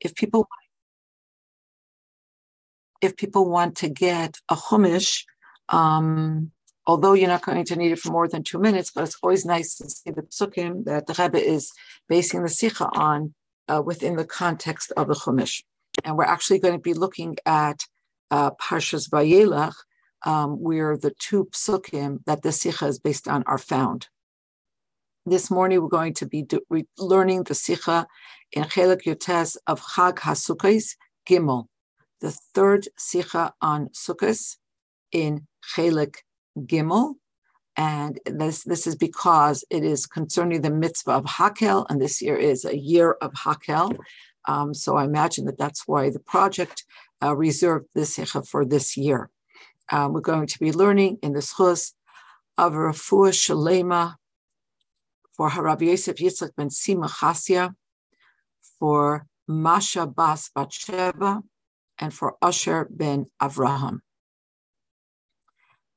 If people if people want to get a chumash, um, although you're not going to need it for more than two minutes, but it's always nice to see the psukim that the Rebbe is basing the sikha on uh, within the context of the chumash. And we're actually going to be looking at uh, Parshas Vayelach, um, where the two psukim that the sikha is based on are found. This morning we're going to be do, re- learning the sikha in Chelik Yotes of Chag HaSukkos Gimel, the third sikha on Sukkos in Chelik Gimel. And this, this is because it is concerning the mitzvah of Hakel, and this year is a year of Hakel. Um, so I imagine that that's why the project uh, reserved this sikha for this year. Um, we're going to be learning in the schus of Rafua Shalema for Harabi Yosef Yitzchak ben Sima Chasya, for Masha Bas Batsheva, and for Asher ben Avraham.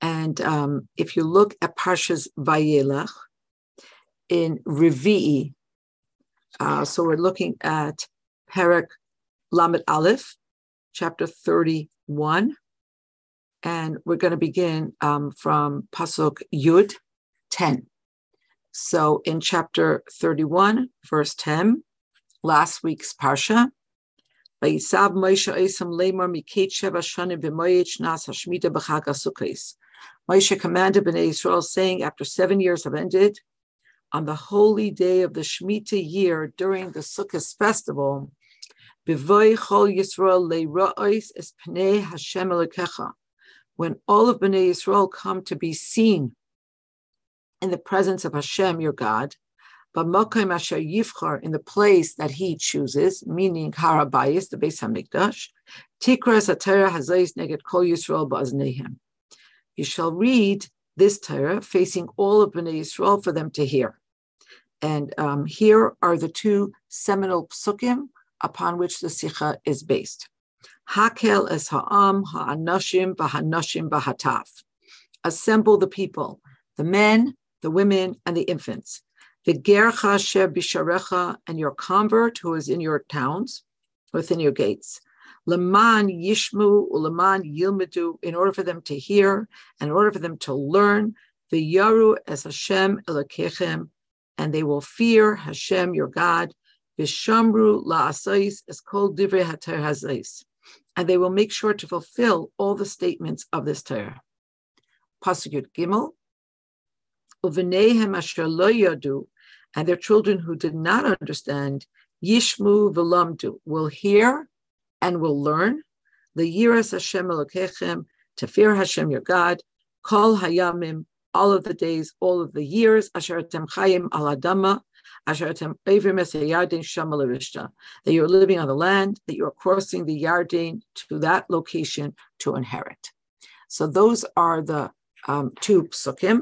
And um, if you look at Parshas Vayelach in Revi'i, uh, so we're looking at Perak Lamed Aleph, chapter 31, and we're going to begin um, from Pasuk Yud 10. So in chapter 31, verse 10, last week's Parsha, Vayisav Moshe Lemar Mikate Sheva B'moyich Nas Hashmita B'chag HaSukkos. Moshe commanded Bnei Israel, saying, after seven years have ended, on the holy day of the Shemitah year during the Sukkot festival, Chol Yisrael Es Pnei Hashem Elokecha, when all of Bnei Israel come to be seen in the presence of Hashem, your God, but Mokim Asher in the place that he chooses, meaning Harabayis, the Beis Hamikdash, Tikras Atera Hazais Neged Kol Yisrael Ba'aznehem you shall read this Torah facing all of Bnei Yisrael for them to hear. And um, here are the two seminal psukim upon which the Sikha is based. Hakel es ha'am ha'anashim b'hanashim b'hataf. Assemble the people, the men, the women, and the infants. V'gercha sher bisharecha, and your convert who is in your towns, within your gates. Leman Yishmu Uleman Yilmedu, in order for them to hear, and in order for them to learn, the Yaru as Hashem Elokechem, and they will fear Hashem your God, Vishamru La'asais as Kol Divrei Hater Hazais, and they will make sure to fulfill all the statements of this Torah. Pasuk Gimel, Uvenehem Asher Lo Yadu, and their children who did not understand, Yishmu Velamdu, will hear and will learn the Yiras Hashem Elokechem, to fear Hashem your God, Kol Hayamim, all of the days, all of the years, Asher Atem Chayim Al Adama, Asher Atem Evim that you're living on the land, that you're crossing the Yarden to that location to inherit. So those are the um, two psukim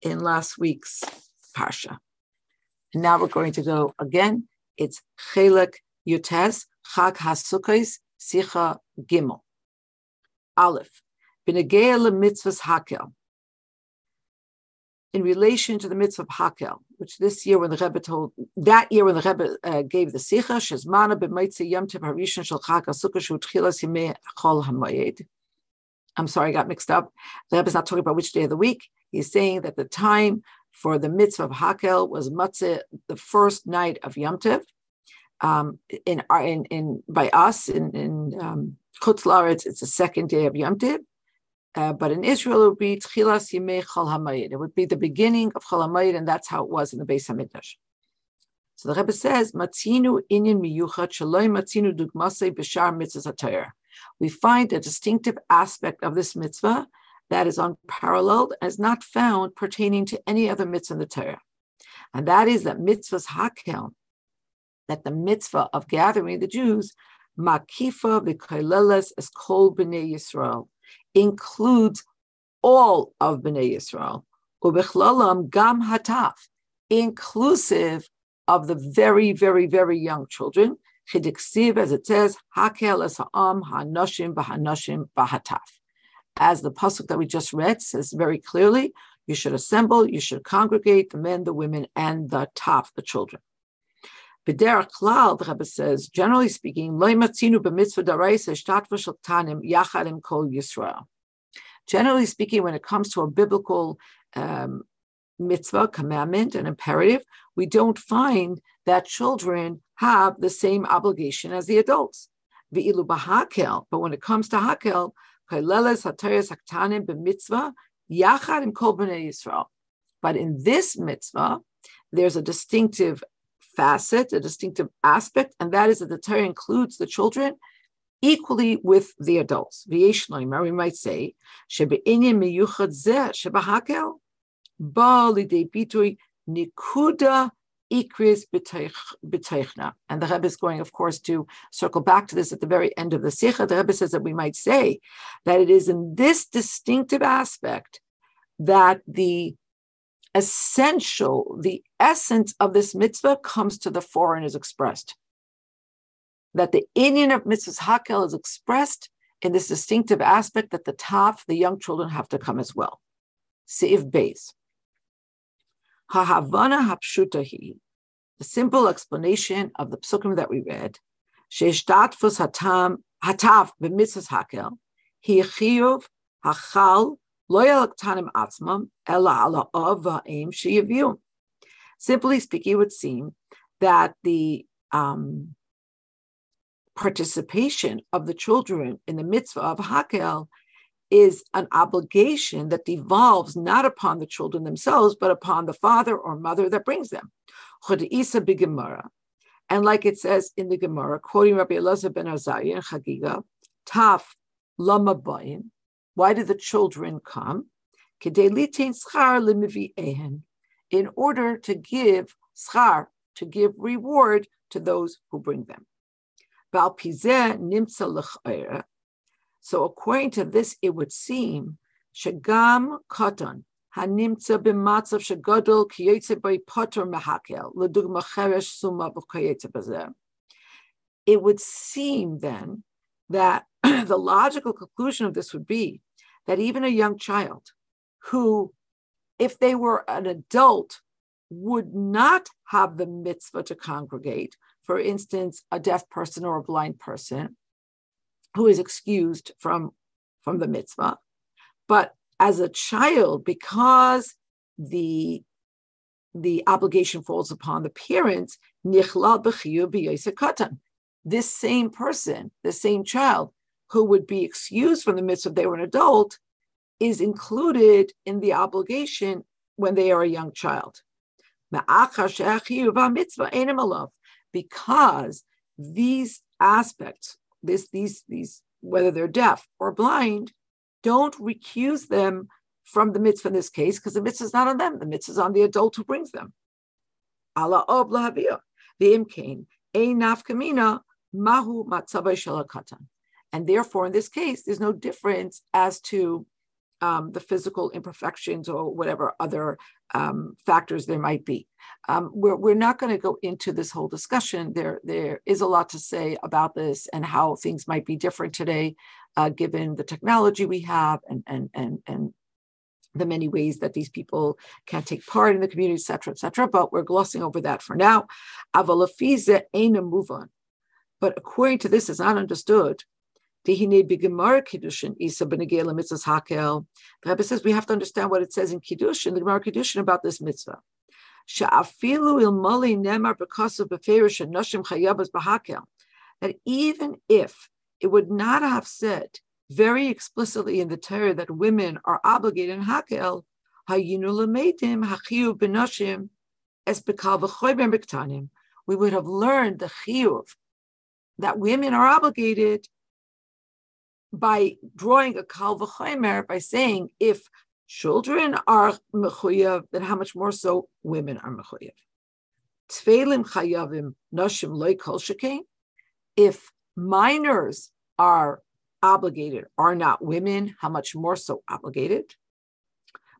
in last week's parsha. And now we're going to go again. It's Chelek Yutes, Chag HaSukkos, Sicha Gimel. Aleph, B'negea mitzvahs Hakel. In relation to the mitzvah of Hakel, which this year when the Rebbe told, that year when the Rebbe uh, gave the Sicha, Shezmana b'moitzi yom tov harishon shel Chag HaSukkah shu tchilas yimei chol hamoyed. I'm sorry, I got mixed up. The Rebbe is not talking about which day of the week. He's saying that the time for the mitzvah of Hakel was matzah, the first night of Yom Tov, um, in, in, in by us in, in um, Chutz Laretz, it's the second day of Yom Tiv, uh, but in Israel it would be Tchilas Yimei Chol Hamayid. It would be the beginning of Chol Hamayid, and that's how it was in the Beis Hamikdash. So the Rebbe says, "Matzinu inyan miyuchat shaloi matzinu dugmasei b'shar mitzvah We find a distinctive aspect of this mitzvah that is unparalleled and is not found pertaining to any other mitzvah in the Torah. And that is that mitzvahs hakel, that the mitzvah of gathering the Jews, makifa v'koileles es kol b'nei Yisrael, includes all of b'nei Yisrael, ubechlalam gam hataf, inclusive of the very, very, very young children. Chidiksiv, as it says, hakel es ha'am ha'noshim b'ha'noshim b'hataf. As the pasuk that we just read says very clearly, you should assemble, you should congregate the men, the women, and the top, the children. B'derech klal, the Rebbe says, generally speaking, kol Yisrael. Generally speaking, when it comes to a biblical um, mitzvah, commandment, and imperative, we don't find that children have the same obligation as the adults. But when it comes to hakel, kaileles hataris haktanim b'mitzvah yachad im kol b'nei Yisrael. But in this mitzvah, there's a distinctive facet, a distinctive aspect, and that is that the Torah includes the children equally with the adults. We might say, She be inin mi yuchadze, pitui, nikuda ikris b'teichna. And the Rebbe is going, of course, to circle back to this at the very end of the Sikha. The Rebbe says that we might say that it is in this distinctive aspect that the essential, the essence of this mitzvah comes to the fore and is expressed. That the inyan of mitzvahs hakel is expressed in this distinctive aspect that the taf, the young children, have to come as well. Seif Beis. Hahavana hapshutahi. The simple explanation of the psukim that we read, sheishtatfus hatam hatav b'mitzvahs hakel, hi chiyuv hachal Simply speaking, it would seem that the um, participation of the children in the mitzvah of Hakel is an obligation that devolves not upon the children themselves, but upon the father or mother that brings them. And like it says in the Gemara, quoting Rabbi Elazar ben Azariah in Chagiga, Taf lama why did the children come? In order to give schar, to give reward to those who bring them. So according to this, it would seem shagam katan It would seem then that the logical conclusion of this would be that even a young child who, if they were an adult, would not have the mitzvah to congregate, for instance, a deaf person or a blind person who is excused from, from the mitzvah. But as a child, because the the obligation falls upon the parents, this same person, the same child, who would be excused from the if they were an adult, is included in the obligation when they are a young child. Because these aspects, this, these, these, whether they're deaf or blind, don't recuse them from the mitzvah in this case, because the mitzvah is not on them. The mitzvah is on the adult who brings them. Mahu. And therefore, in this case, there's no difference as to um, the physical imperfections or whatever other um, factors there might be. Um, we're, we're not going to go into this whole discussion. There, there is a lot to say about this and how things might be different today, uh, given the technology we have and, and, and, and the many ways that these people can take part in the community, et cetera, et cetera. But we're glossing over that for now. But according to this, is not understood the Rebbe says we have to understand what it says in kiddushin, the Gemara Kiddushin about this mitzvah. That even if it would not have said very explicitly in the Torah that women are obligated in Hakel, we would have learned the chiyuv that women are obligated by drawing a kal v'chaymer by saying if children are mechuyev, then how much more so women are mechuyev. Tfeilim chayavim nashim loy kol If minors are obligated, are not women, how much more so obligated?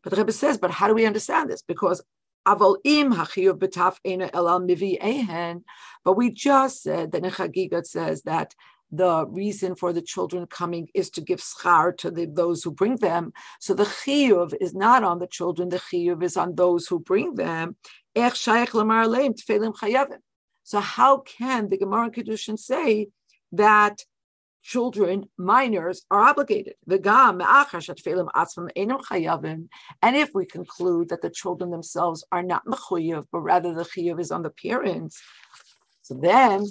But the Rebbe says, but how do we understand this? Because. But we just said that in Chagigat says that the reason for the children coming is to give schar to the, those who bring them. So the chiyuv is not on the children, the chiyuv is on those who bring them. So how can the Gemara and Kedushin say that children, minors, are obligated? And if we conclude that the children themselves are not mechuyev, but rather the chiyuv is on the parents, so then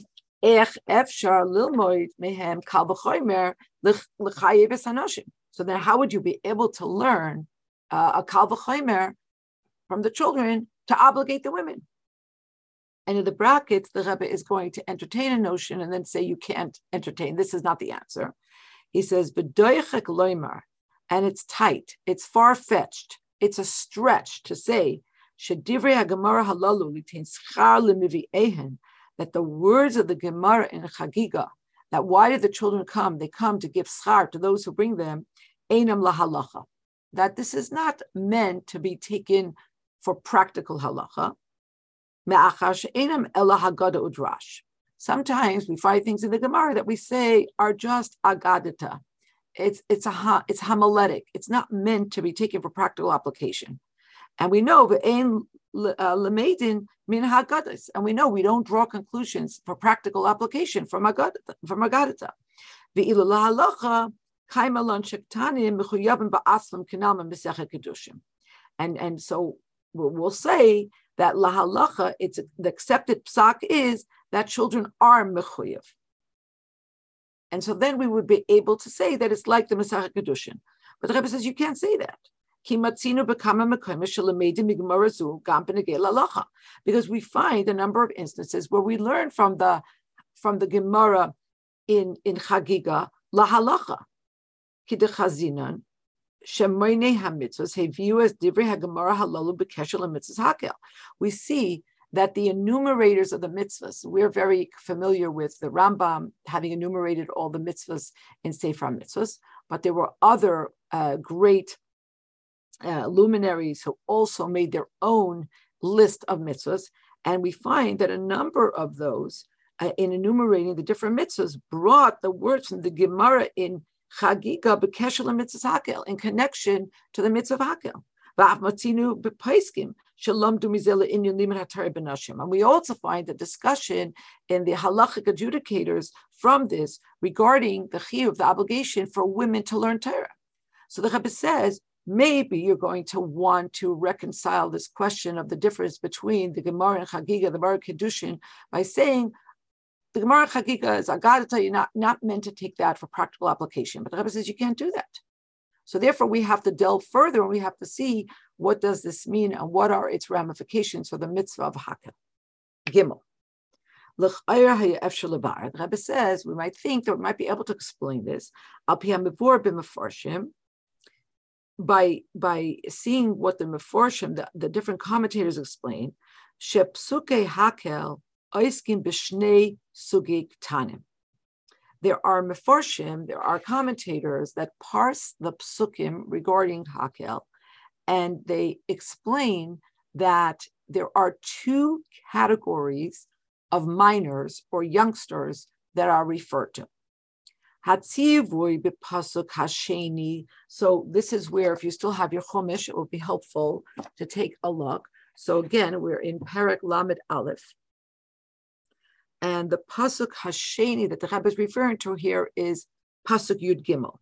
so then how would you be able to learn uh, a kal from the children to obligate the women? And in the brackets, the Rebbe is going to entertain a notion and then say you can't entertain. This is not the answer. He says, loimar, and it's tight, it's far fetched, it's a stretch to say, that the words of the Gemara in Chagiga, that why did the children come? They come to give schar to those who bring them, einam lahalacha. That this is not meant to be taken for practical halacha, Me'achash enam elahagada udrash. Sometimes we find things in the Gemara that we say are just agadita. It's it's a it's homiletic. It's not meant to be taken for practical application. And we know ve'ein uh, lemedin min hagadas, and we know we don't draw conclusions for practical application from agadita. From kedushim. And and so we'll, we'll say that lahalacha, it's the accepted psak is that children are mechuyev. And so then we would be able to say that it's like the Masach Kedushin. But the Rebbe says you can't say that. Because we find a number of instances where we learn from the from the Gemara in, in Chagiga, lahalacha. Kidechazinan, Shemoine hamitzvos heviu as divrei hagemara halalu b'keshel mitzvahs hakel. We see that the enumerators of the mitzvahs, we're very familiar with the Rambam having enumerated all the mitzvahs in Sefer Mitzvahs, but there were other uh, great uh, luminaries who also made their own list of mitzvahs. And we find that a number of those, uh, in enumerating the different mitzvahs, brought the words from the Gemara in chagiga b'keshel mitzvah hakel in connection to the mitzvah hakel. And we also find a discussion in the halachic adjudicators from this regarding the chiyuv, the obligation for women to learn Torah. So the Rebbe says, maybe you're going to want to reconcile this question of the difference between the Gemara and Chagiga, the Baruch Kedushin, by saying the Gemara Chagika is, I got to tell you, not, not meant to take that for practical application. But the Rebbe says you can't do that. So therefore, we have to delve further and we have to see what does this mean and what are its ramifications for the mitzvah of Hakel. Gimel. The Rebbe says we might think that we might be able to explain this by by seeing what the meforshim, the, the different commentators explain. Shepsuke hakel oiskim b'shnei sugi tanim. There are meforshim, there are commentators that parse the psukim regarding hakel, and they explain that there are two categories of minors or youngsters that are referred to. Hasheni. So this is where, if you still have your chumash, it will be helpful to take a look. So again, we're in Parak Lamed Aleph. And the pasuk Hasheni that the Rebbe is referring to here is pasuk Yud Gimel.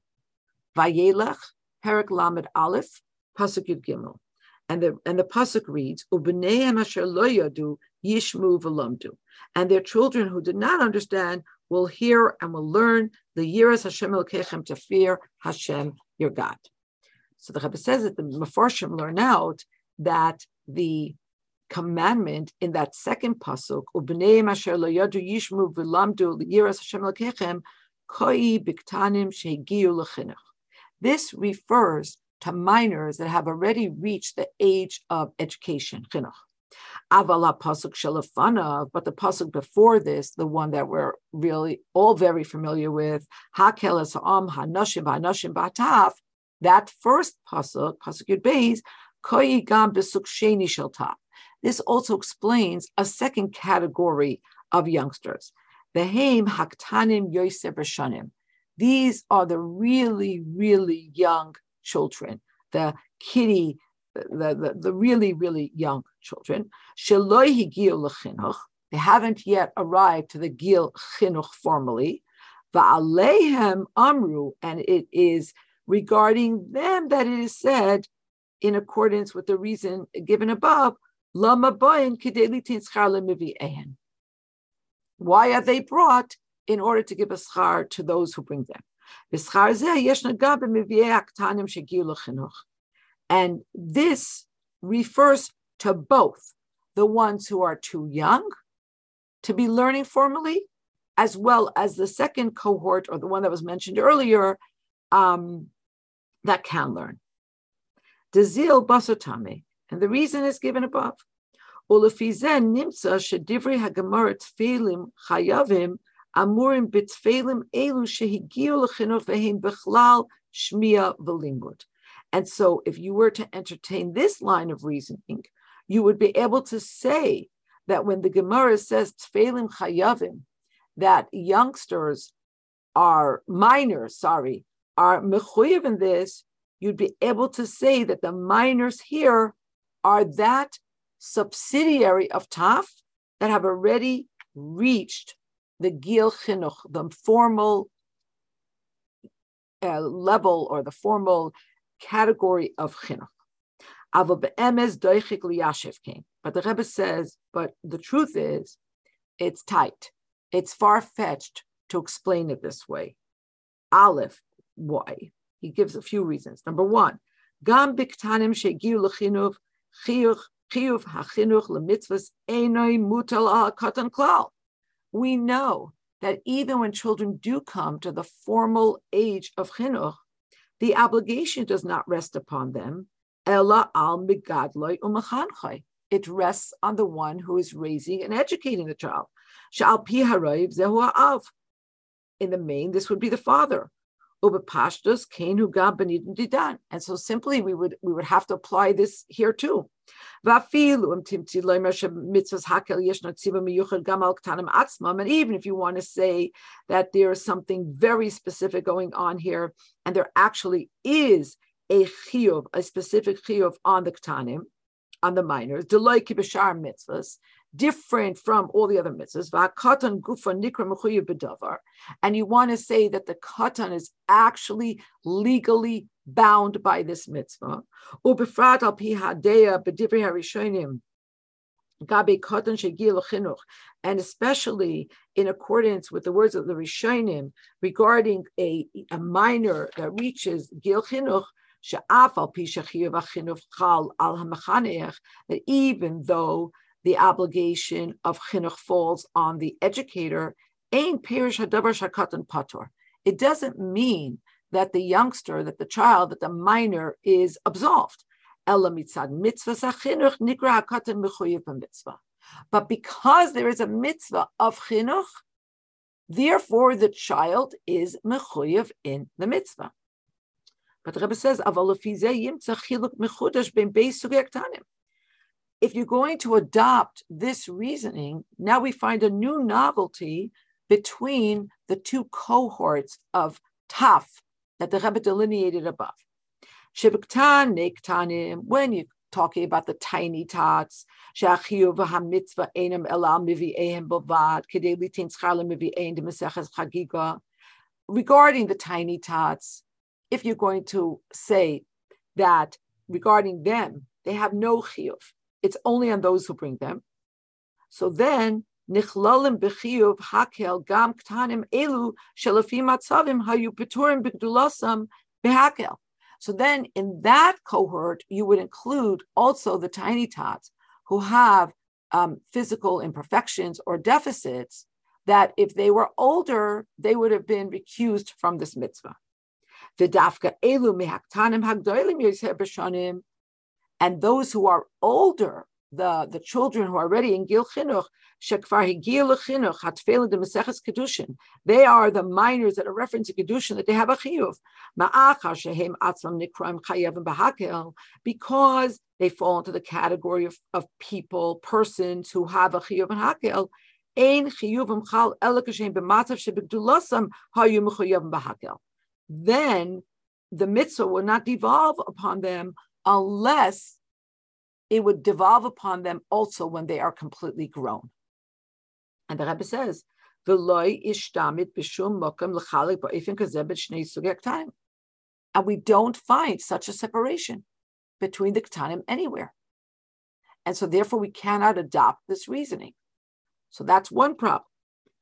Vayelach, Perak Lamed Aleph, pasuk Yud Gimel. And the, and the pasuk reads, Ubeneim asher yishmu v'lomdu. And their children who did not understand will hear and will learn the Yiras Hashem Elkechem to fear Hashem, your God. So the Rebbe says that the Mefarshim learn out that the commandment in that second pasuk, "Ubnei asher lo yadu yishmu v'lamdu liyiras Hashem lekechem koi biktanim shegiu lechinuch." This refers to minors that have already reached the age of education, chinuch. Avala pasuk shalafana, but the pasuk before this, the one that we're really all very familiar with, hakel am hanashim hanashim bataf. That first pasuk, pasuk yud beis, koi gam besuk sheni shaltaf this also explains a second category of youngsters. The Haim Haktanim Yosef Rashanim. These are the really, really young children, the kitty, the, the, the really, really young children. They haven't yet arrived to the Gil Chinuch formally. Va'alehem Amru, and it is regarding them that it is said, in accordance with the reason given above, Why are they brought? In order to give a schar to those who bring them. And this refers to both the ones who are too young to be learning formally, as well as the second cohort, or the one that was mentioned earlier, um, that can learn. Dezil basotame, and the reason is given above. Ulefizen nimsa shedivri hagemara tfeilim chayavim amurim bitfeilim elu shehigiu lechinuch bechlal shmia v'limud. And so, if you were to entertain this line of reasoning, you would be able to say that when the Gemara says tfeilim chayavim, that youngsters are minors, sorry, are mechuyev in this, you'd be able to say that the minors here are that subsidiary of Taf that have already reached the Gil Chinuch, the formal uh, level or the formal category of Chinuch. But the Rebbe says, but the truth is, it's tight. It's far fetched to explain it this way. Aleph, why? He gives a few reasons. Number one. We know that even when children do come to the formal age of chinuch, the obligation does not rest upon them. Ella al migadloi umachanchai. It rests on the one who is raising and educating the child. Pi zehu. In the main, this would be the father. Didan. And so simply we would we would have to apply this here too. And even if you want to say that there is something very specific going on here, and there actually is a chiyuv, a specific chiyuv on the ktanim, on the minors, deloy kibashar mitzvahs, different from all the other mitzvahs. Gufa and you want to say that the katan is actually legally bound by this mitzvah. And especially in accordance with the words of the Rishonim regarding a, a minor that reaches gil that even though the obligation of chinuch falls on the educator, it doesn't mean that the youngster, that the child, that the minor is absolved. But because there is a mitzvah of chinuch, therefore the child is mechuyev in the mitzvah. But Rebbe says, if you're going to adopt this reasoning, now we find a new novelty between the two cohorts of taf that the Rebbe delineated above. When you're talking about the tiny tots, regarding the tiny tots, if you're going to say that regarding them, they have no chiyuv, it's only on those who bring them. So then, נכללים בחיוב הקל גם קטנים אלו שלפי מצבים היו פטורים בגדולוסם בהקל. So then in that cohort, you would include also the tiny tots who have um, physical imperfections or deficits that if they were older, they would have been recused from this mitzvah. And those who are older the, the children who are already in Gil Chinuch, Shekvar Higil Chinuch, Hatfela de Meseches Kedushin. They are the minors that are referencing Kedushin that they have a chiyuv. Ma'achar shehem atzvam nikraim chayevim bahakel, because they fall into the category of, of people, persons who have a chiyuv and hakel. Ein chiyuvim chal elikashem b'matzav shebigdulosam hayu mechuyevim bahakel. Then the mitzvah will not devolve upon them unless it would devolve upon them also when they are completely grown. And the Rebbe says. And we don't find such a separation between the ketanim anywhere. And so therefore we cannot adopt this reasoning. So that's one problem.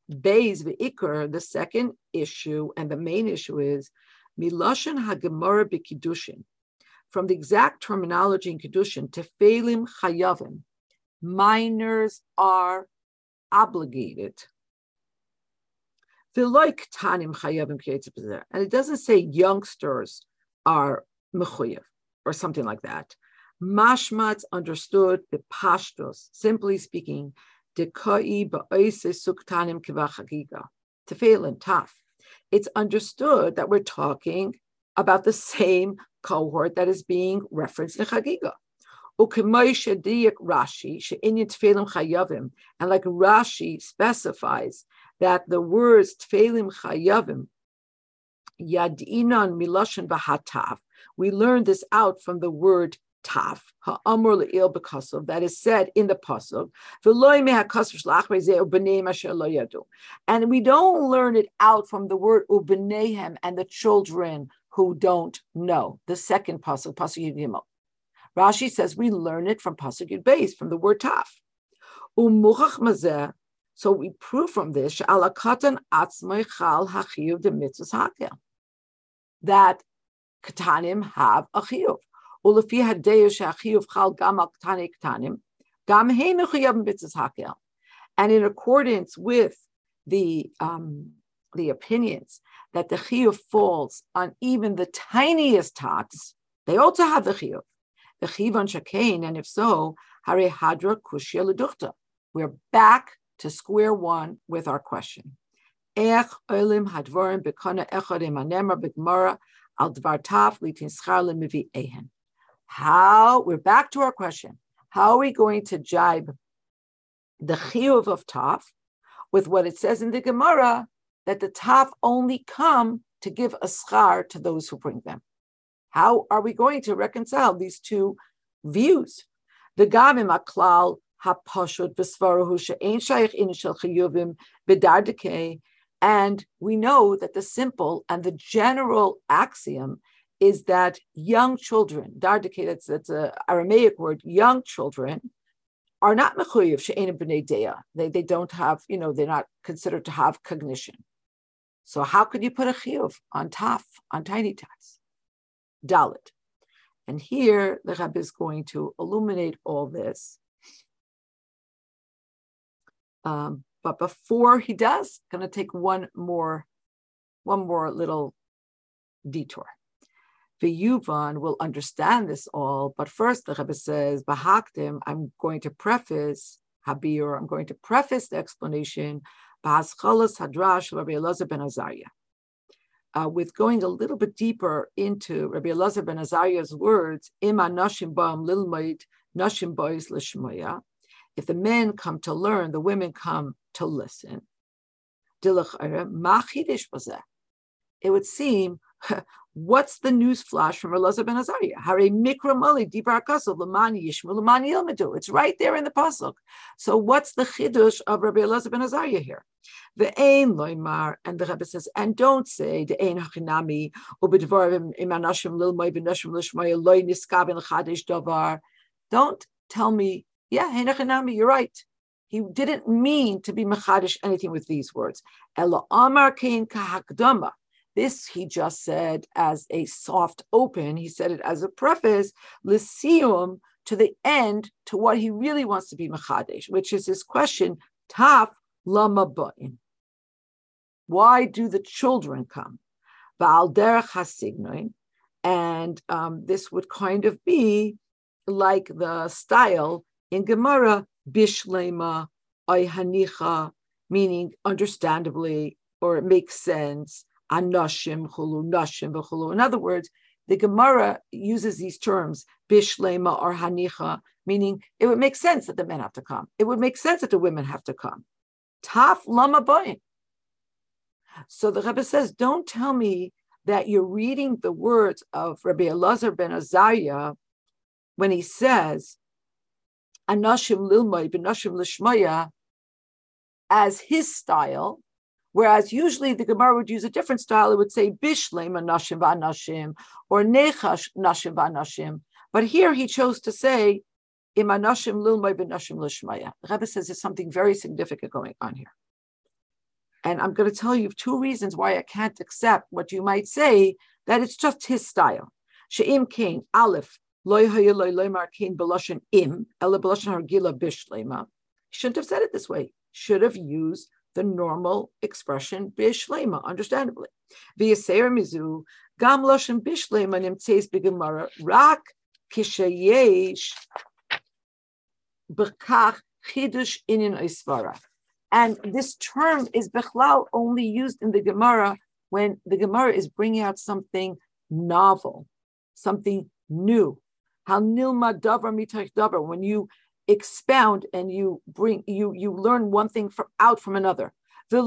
Beis v'ikr, the second issue and the main issue is miloshen hagemara b'kiddushin. From the exact terminology in kiddushin, tefelim chayavim, minors are obligated. And it doesn't say youngsters are mechuyev or something like that. Mashmat's understood the pashtos, simply speaking, tefillin, taf. It's understood that we're talking about the same cohort that is being referenced in Chagiga. Rashi, and like Rashi specifies that the words tefillim chayavim, yadinan miloshen bahatav, we learn this out from the word taf, ha'amur le'il b'kosov, that is said in the pasuk, and we don't learn it out from the word ubenehem and the children who don't know. The second pasuk, pasuk Gimel. Rashi says we learn it from pasuk base from the word taf. Umuchach mazeh. So we prove from this atzmei chal de hakel that katanim have a chiyuv. Ulefi hadeyu sheachiyuv chal gam al katani katanim gam heinu hakel. And in accordance with the um, the opinions that the chiyuv falls on even the tiniest tots, they also have the chiyuv. The chiyuv shakain, and if so, hare hadra kushya leduchta. We're back to square one with our question. Ech olim al dvar taf litin schar lemivi ehen. How we're back to our question. How are we going to jibe the chiyuv of taf with what it says in the Gemara that the taf only come to give a schar to those who bring them? How are we going to reconcile these two views? The gavim aklal hapashut b'svarahu she'ein shaykh in shel chiyuvim and we know that the simple and the general axiom is that young children, dardike, that's, that's an Aramaic word, young children are not mechuyev she'enim b'nei. They, they don't have, you know, they're not considered to have cognition. So how could you put a chiyuv on taf, on tiny tots? Dalit. And here the Rebbe is going to illuminate all this. Um, but before he does, going to take one more, one more little detour. The Yuvan will understand this all, but first the Rebbe says, Bahaktim, I'm going to preface Habir, I'm going to preface the explanation, Bahaschalas Hadrash Rabbi Elazar ben Azariah. Uh, with going a little bit deeper into Rabbi Elazar ben Azariah's words, Ima Nashim Bam Lilmaid Nashim Boys Lishmoya. If the men come to learn, the women come to listen. It would seem What's the news flash from Elazar ben Azariah? Hare mikra mali dibar kasel lemani yishmu ilmedu. It's right there in the pasuk. So what's the chidush of Rabbi Elazar ben Azariah here? The ein loymar, and the Rebbe says, and don't say the ein hachinami ubedvarim imanashim lilmay benashim lishmay loy niskabin chadish davar. Don't tell me, yeah, ein hachinami, you're right. He didn't mean to be machadish anything with these words. Ela amar kein kahakdama. This he just said as a soft open. He said it as a preface, lyceum, to the end, to what he really wants to be Machadesh, which is his question, Taf lama ba'in. Why do the children come? And um, this would kind of be like the style in Gemara, bishlema, hanicha, meaning understandably, or it makes sense, anoshim chulu, noshim v'chulu. In other words, the Gemara uses these terms, bishlema or hanicha, meaning it would make sense that the men have to come. It would make sense that the women have to come. Taf lama boyin. So the Rebbe says, don't tell me that you're reading the words of Rabbi Elazar ben Azariah when he says, Anashim lilmay, benashim lishmaya, as his style, whereas usually the Gemara would use a different style. It would say Bishlem Nashim Nashim or Nechash Nashim Nashim. But here he chose to say Imanashim Lilmay Benashim Lishmaya. The Rebbe says there's something very significant going on here. And I'm going to tell you two reasons why I can't accept what you might say that it's just his style. She'im Kain, Aleph, Loy Loy Loymar Kain Beloshin Im, Ela Beloshin Hargila Bishlema. He shouldn't have said it this way. Should have used the normal expression Bishlema, understandably. V'yaser Mizu, Gam Loshin Bishlema Nimtzeis Bigemara, Rak Kishayesh Bekach Chidush Inin Isvara. And this term is Bechlal only used in the Gemara when the Gemara is bringing out something novel, something new. How nilma davar mitach davar, when you expound and you bring you you learn one thing from out from another. The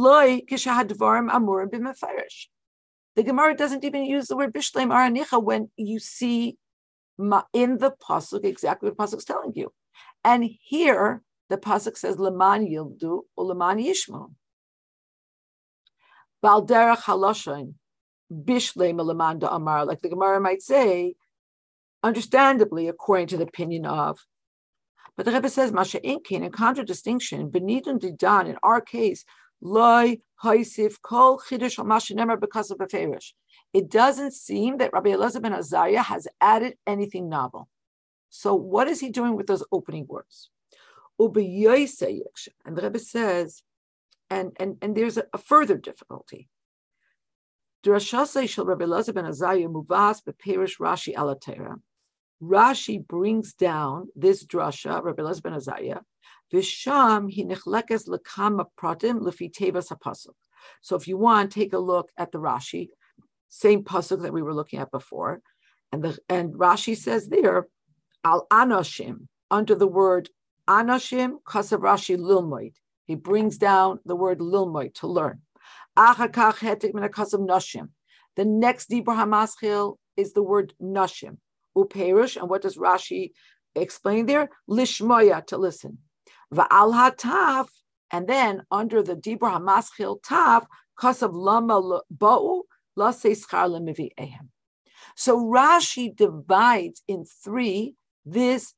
Gemara doesn't even use the word bishleim aranicha when you see in the pasuk exactly what pasuk is telling you. And here the pasuk says leman yildu or leman yishmo. Balderach haloshin bishleim leman amar, like the Gemara might say, understandably according to the opinion of. But the Rebbe says masha inkin in contradistinction benidun didan in our case loy haisif kol chidush al masha nemer because of beferish. It doesn't seem that Rabbi Elazar ben Azariah has added anything novel. So what is he doing with those opening words? And the Rebbe says, and, and, and there's a, a further difficulty. Rashi brings down this drasha, Rabbi Elazar ben Azariah, Visham he nechlekes lekama pratim lefi tevas hapasuk. So if you want, take a look at the Rashi, same pasuk that we were looking at before, and the and Rashi says there al anoshim under the word anoshim kasav Rashi lilmoid. He brings down the word lilmoid to learn. The next Dibur Hamaschil is the word nashim. Uperish, and what does Rashi explain there? Lishmoya, to listen. Va'al hataf, and then under the Dibur Hamaschil taf, kasav lama ba'u, lase schar ehem. So Rashi divides in three this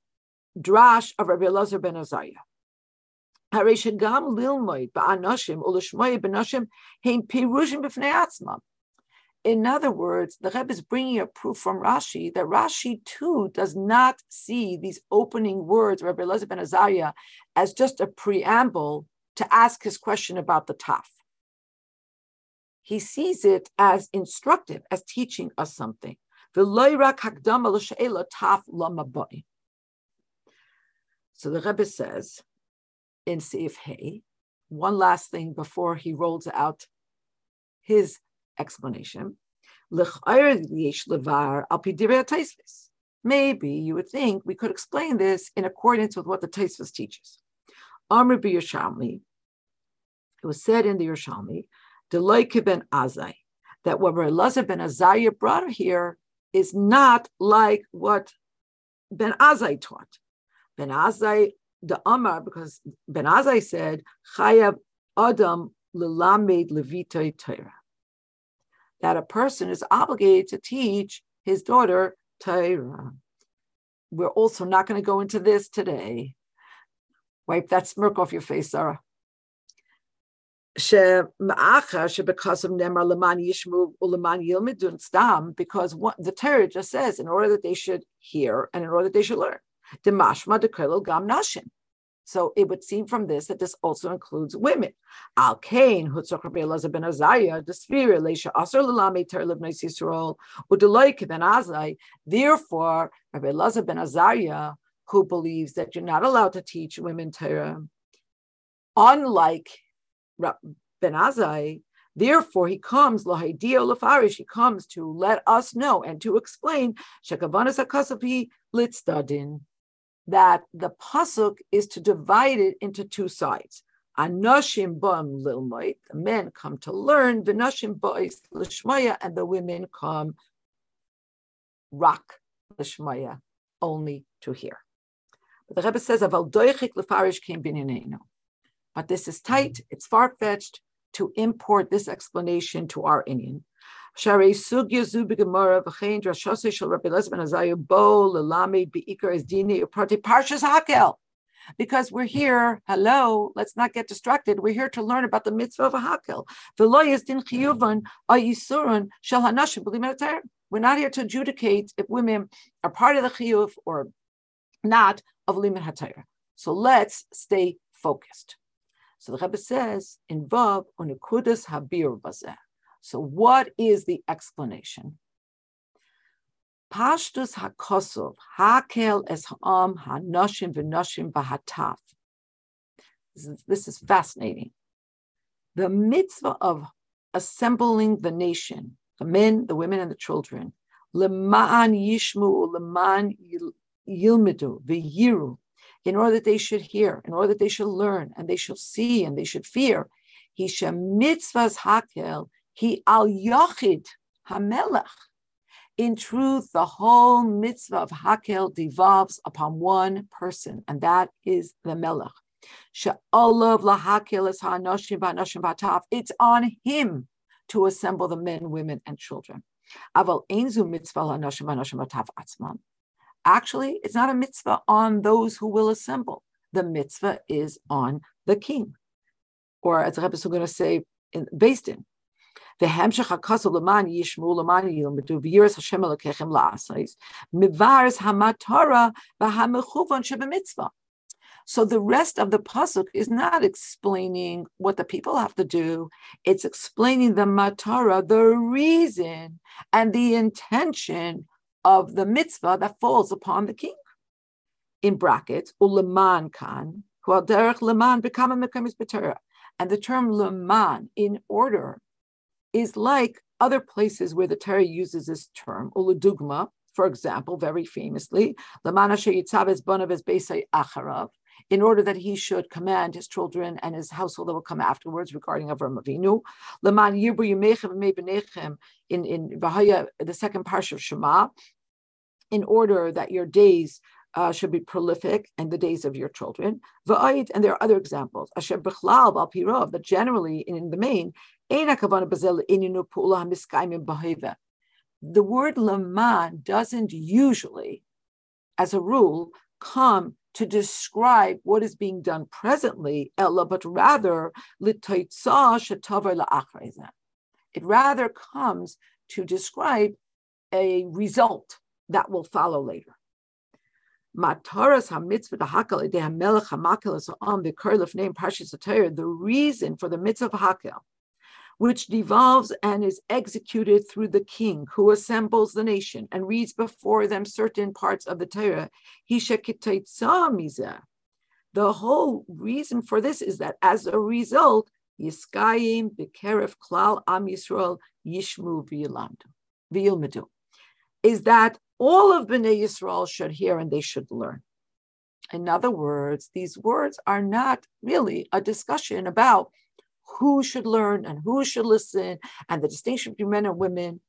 drash of Rabbi Elazar ben Azariah. In other words, the Rebbe is bringing a proof from Rashi that Rashi too does not see these opening words Rabbi Elazar ben Azariah as just a preamble to ask his question about the taf. He sees it as instructive, as teaching us something. So the Rebbe says in Seif Hay, one last thing before he rolls out his explanation. Maybe you would think we could explain this in accordance with what the Taisvas teaches. It was said in the Yerushalmi, ben Azai, that what Elazar ben Azariah brought here is not like what Ben Azai taught. Ben Azai, the Amar, because Ben Azai said, Chayav Adam lelamed levitay Torah. That a person is obligated to teach his daughter Torah. We're also not going to go into this today. Wipe that smirk off your face, Sarah because what the Torah just says, in order that they should hear and in order that they should learn. So it would seem from this that this also includes women. Al Kain, Hutzok Rabbi Elazar ben Azariah, the Sphere, Leisha Asr Lalame Ter Lebnei Yisrael, Udeloik ben Azai. Therefore, Rabbi Elazar ben Azariah, who believes that you're not allowed to teach women Torah, unlike Ben Azai, therefore he comes lahaidio lefarish. He comes to let us know and to explain shekavanas akasapi litzdadin that the pasuk is to divide it into two sides. Anoshim ba'am lilmoit, the men come to learn. V'noshim ba'is l'shmaya, and the women come rak l'shmaya, only to hear. But the Rebbe says, "Aval doichik lefarish came binyanenu." But this is tight, it's far fetched to import this explanation to our inyan. Sugya Zubi Gemara V'chein Shel Rabbi Azayu Bo Uprati Parshas Hakel. Because we're here, hello, let's not get distracted. We're here to learn about the mitzvah of a hakel. We're not here to adjudicate if women are part of the chiyuv or not of limit hatayr. So let's stay focused. So the Rebbe says, involve onikudas habir bazeh. So, what is the explanation? Pashtus hakosov hakel es ha'am ha'noshim v'noshim v'hataf. This is fascinating. The mitzvah of assembling the nation, the men, the women, and the children, lema'an yishmu, lema'an yilmidu, v'yiru, in order that they should hear, in order that they should learn, and they shall see, and they should fear. He mitzvahs hakel he al yochid hamelech. In truth, the whole mitzvah of Hakel devolves upon one person, and that is the Melech. It's on him to assemble the men, women, and children. Actually, it's not a mitzvah on those who will assemble. The mitzvah is on the king. Or as Rebbe is going to say, in, based in, V'hemshech hakasu l'man yishmu l'man yilmedu v'yiras Hashem elokechem la'asais mivaris hamatara v'hamechuvon shebemitzvah. So the rest of the pasuk is not explaining what the people have to do. It's explaining the matara, the reason and the intention of the mitzvah that falls upon the king. In brackets, uleman kan, who al derech leman become a mekemis And the term leman, in order, is like other places where the Torah uses this term, uludugma, for example, very famously, in order that he should command his children and his household that will come afterwards regarding Avram Avinu. In, in Vahaya, the second parsha of Shema, in order that your days uh, should be prolific and the days of your children. And there are other examples. Asher that generally, in the main, the word laman doesn't usually, as a rule, come to describe what is being done presently, but rather it rather comes to describe a result that will follow later. The reason for the mitzvah hakel which devolves and is executed through the king who assembles the nation and reads before them certain parts of the Torah. The whole reason for this is that as a result, Yiskayim Bekeref Klal Am Yisrael Yishmu V'yilmedu, is that all of Bnei Yisrael should hear and they should learn. In other words, these words are not really a discussion about who should learn and who should listen, and the distinction between men and women.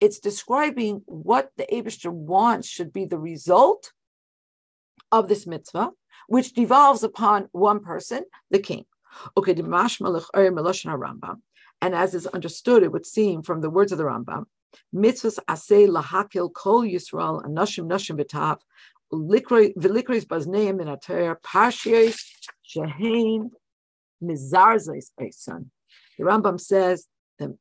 It's describing what the Abishter wants should be the result of this mitzvah, which devolves upon one person, the king. Okay. And as is understood, it would seem from the words of the Rambam, mitzvahs asay lahakil kol Yisrael anashim nashim nashim b'tav v'likreis bazneim in ater parshiyos shehein Son. The Rambam says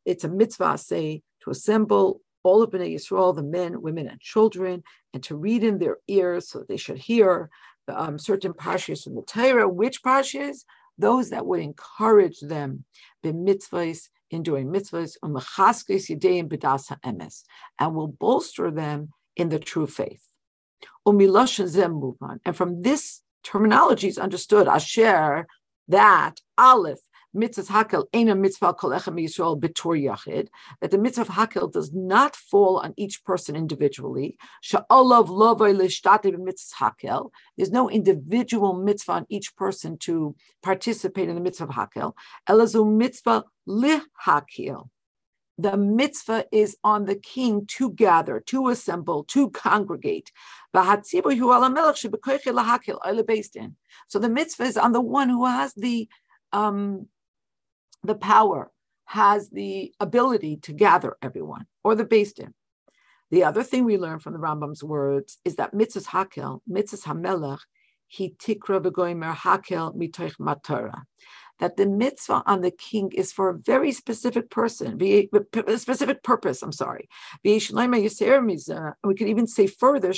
it's a mitzvah say to assemble all of Bnei Yisrael, the men, women, and children, and to read in their ears so they should hear um, certain parshas from the Torah. Which parshas? Those that would encourage them, the mitzvahs, in doing mitzvahs, and will bolster them in the true faith. And from this terminology is understood, asher, that Aleph, mitzvah hakel a mitzvah kol echem Yisrael betor yachid, that the mitzvah hakel does not fall on each person individually. Sha'olav lovay l'shtate mitzvah hakel. There's no individual mitzvah on each person to participate in the mitzvah hakel. Elazu mitzvah lihakel. The mitzvah is on the king to gather, to assemble, to congregate. So the mitzvah is on the one who has the um, the power, has the ability to gather everyone, or the Beis Din. The other thing we learn from the Rambam's words is that mitzvahs hakel, mitzvahs hamelech, he tikra v'goimer hakel mitoich matara. That the mitzvah on the king is for a very specific person, a specific purpose. I'm sorry. We could even say further,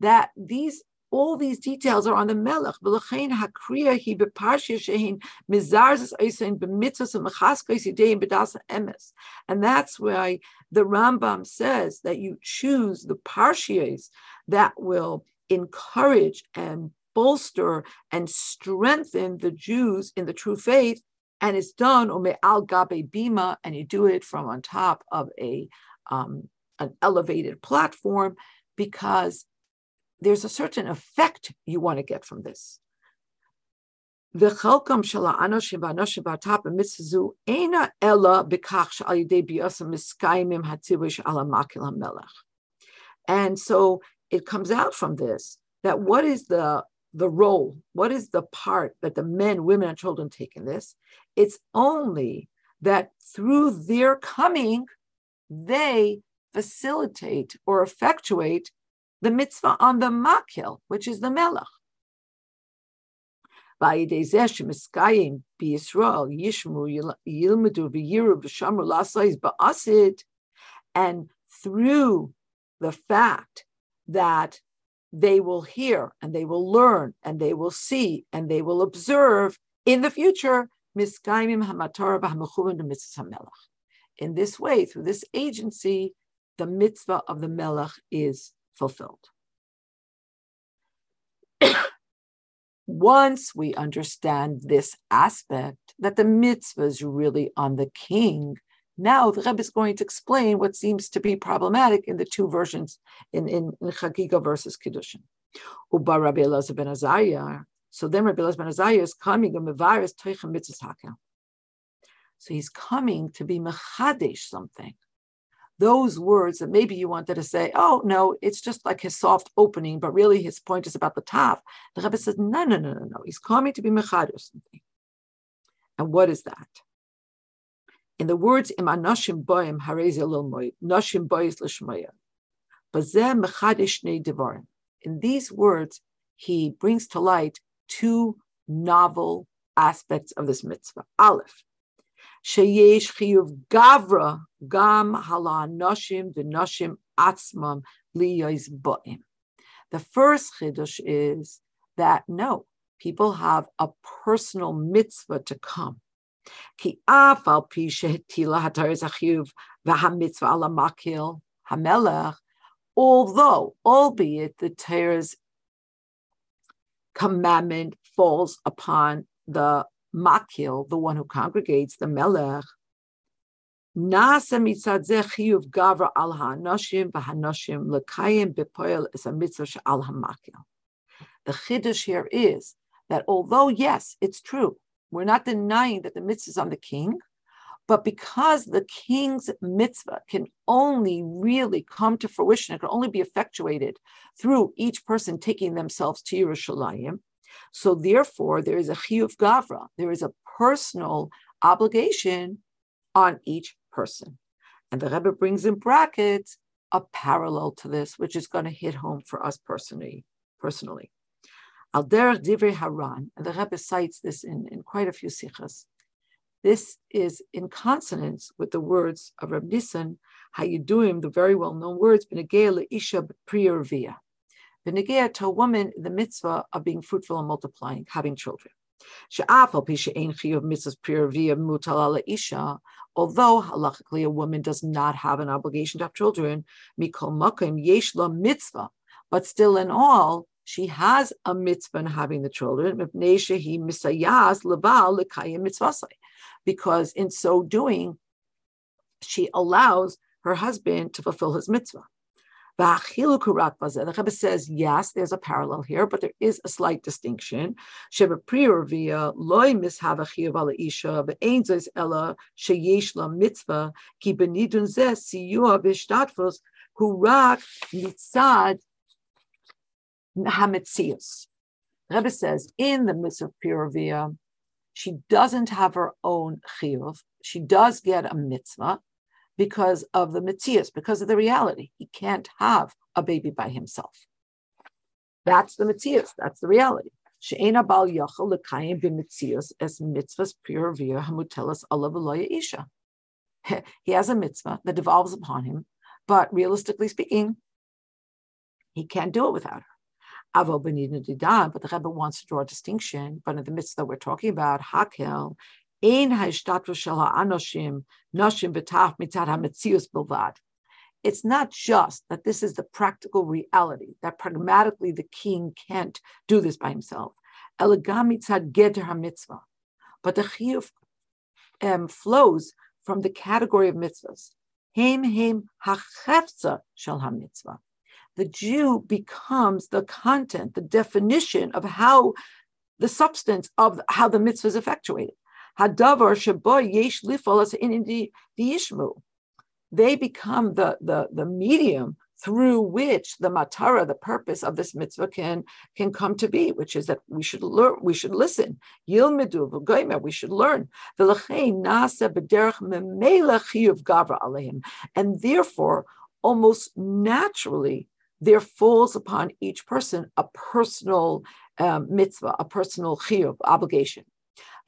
that these all these details are on the Melech. And that's why the Rambam says that you choose the parshias that will encourage and bolster and strengthen the Jews in the true faith. And it's done ome al gabe bima, and you do it from on top of a um, an elevated platform because there's a certain effect you want to get from this. The chalkam shala anoshim v'anoshim b'atap mitzzu ena ella b'kach shal yidei biyasa miskayimim hatzivish ala makil hamelech. And so it comes out from this that what is the the role, what is the part that the men, women, and children take in this? It's only that through their coming, they facilitate or effectuate the mitzvah on the makil, which is the melech. And through the fact that they will hear and they will learn and they will see and they will observe in the future, in this way, through this agency, the mitzvah of the melech is fulfilled. Once we understand this aspect, that the mitzvah is really on the king, now the Rebbe is going to explain what seems to be problematic in the two versions in, in, in Chagiga versus Kiddushin. Uba Rabbi Elazar ben Azariah. So then Rabbi Elazar ben Azariah is coming and mevaris toichem mitzvah So he's coming to be mechadesh something those words that maybe you wanted to say, oh, no, it's just like his soft opening, but really his point is about the top. The Rebbe says, no, no, no, no, no. He's coming to be mechad or something. And what is that? In the words, im anoshim boim harezi moy, noshim bois l'shmoya. Bazeh mechadish nei devarim. In these words, he brings to light two novel aspects of this mitzvah. Aleph, sheyesh chiyuv gavra gam hala noshim v'noshim atzmam liyois bo'im. The first chiddush is that no, people have a personal mitzvah to come. Although, albeit the Torah's commandment falls upon the makil, the one who congregates, the melech. The chiddush here is that although, yes, it's true, we're not denying that the mitzvah is on the king, but because the king's mitzvah can only really come to fruition, it can only be effectuated through each person taking themselves to Yerushalayim, so therefore, there is a chiyuv gavra. There is a personal obligation on each person. And the Rebbe brings in brackets a parallel to this, which is going to hit home for us personally. Personally, Al derech divrei Haran, and the Rebbe cites this in, in quite a few sichas. This is in consonance with the words of Reb Nissan, Hayuduim, the very well-known words, B'negei isha priyarvia V'negea to a woman the mitzvah of being fruitful and multiplying, having children. Although halachically a woman does not have an obligation to have children, mitzvah, but still in all, she has a mitzvah in having the children, because in so doing, she allows her husband to fulfill his mitzvah. The Rebbe says, yes, there's a parallel here, but there is a slight distinction. Mitzvah mitzad hametzius. Rebbe says in the mitzvah Piravia, she doesn't have her own chiyuv. She does get a mitzvah because of the mitzias, because of the reality. He can't have a baby by himself. That's the mitzias. That's the reality. She'ena bal yachal lekayim b'mitzias es mitzvahs Piravia hamutelas alav isha. He has a mitzvah that devolves upon him, but realistically speaking, he can't do it without her. Avo Didan, but the Rebbe wants to draw a distinction. But in the midst that we're talking about, Hakel, Ein Haishtatu Shel Anoshim, Noshim Betaf Mitzad HaMetzius Bilvad. It's not just that this is the practical reality, that pragmatically the king can't do this by himself. Elegam Mitzad Geder HaMitzvah. But the Chiyuv um, flows from the category of mitzvahs. Heim Heim HaChefza Shel HaMitzvah the Jew becomes the content, the definition of how the substance of how the mitzvah is effectuated. Hadavar shabo yesh lifolas in the. They become the, the, the medium through which the matara, the purpose of this mitzvah, can can come to be, which is that we should learn, we should listen. V'goymer, we should learn. And therefore, almost naturally, there falls upon each person a personal um, mitzvah, a personal chiyuv, obligation.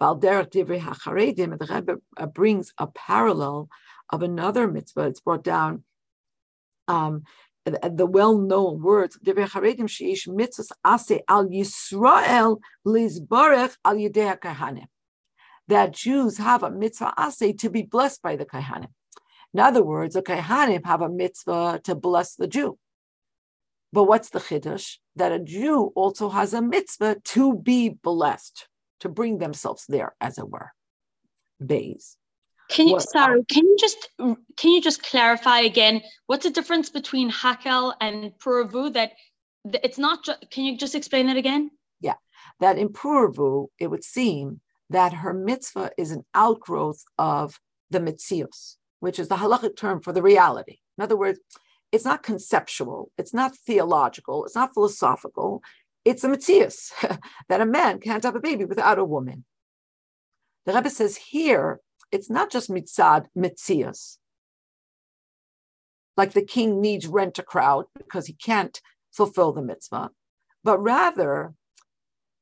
The Rebbe uh, brings a parallel of another mitzvah. It's brought down um, the, the well-known words Divrei HaCharedim sheish mitzvahs ase al Yisrael lizbarech al yedei kahanim. That Jews have a mitzvah ase to be blessed by the kahanim. In other words, the kahanim have a mitzvah to bless the Jew. But what's the chiddush? That a Jew also has a mitzvah to be blessed, to bring themselves there, as it were. Bays. Can you, what, sorry, um, can you just can you just clarify again what's the difference between hakel and puravu? That it's not. Ju- can you just explain that again? Yeah, that in puravu it would seem that her mitzvah is an outgrowth of the mitzios, which is the halachic term for the reality. In other words, it's not conceptual, it's not theological, it's not philosophical. It's a mitzias that a man can't have a baby without a woman. The Rebbe says here, it's not just mitzad mitzias. Like the king needs rent a crowd because he can't fulfill the mitzvah, but rather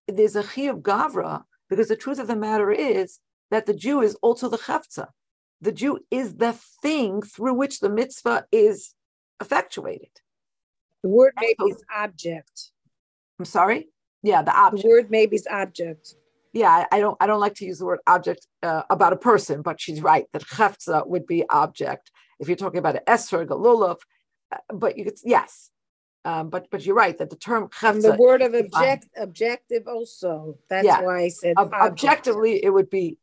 there's a chi of gavra because the truth of the matter is that the Jew is also the chafza. The Jew is the thing through which the mitzvah is effectuated. The word maybe is object. I'm sorry. Yeah, the object. The word maybe is object. Yeah, I, I don't. I don't like to use the word object uh, about a person, but she's right that chefza would be object if you're talking about an esfer galulav. Uh, but you could yes, um, but but you're right that the term chefza. the word of object objective also. That's yeah. why I said Ob- objectively it would be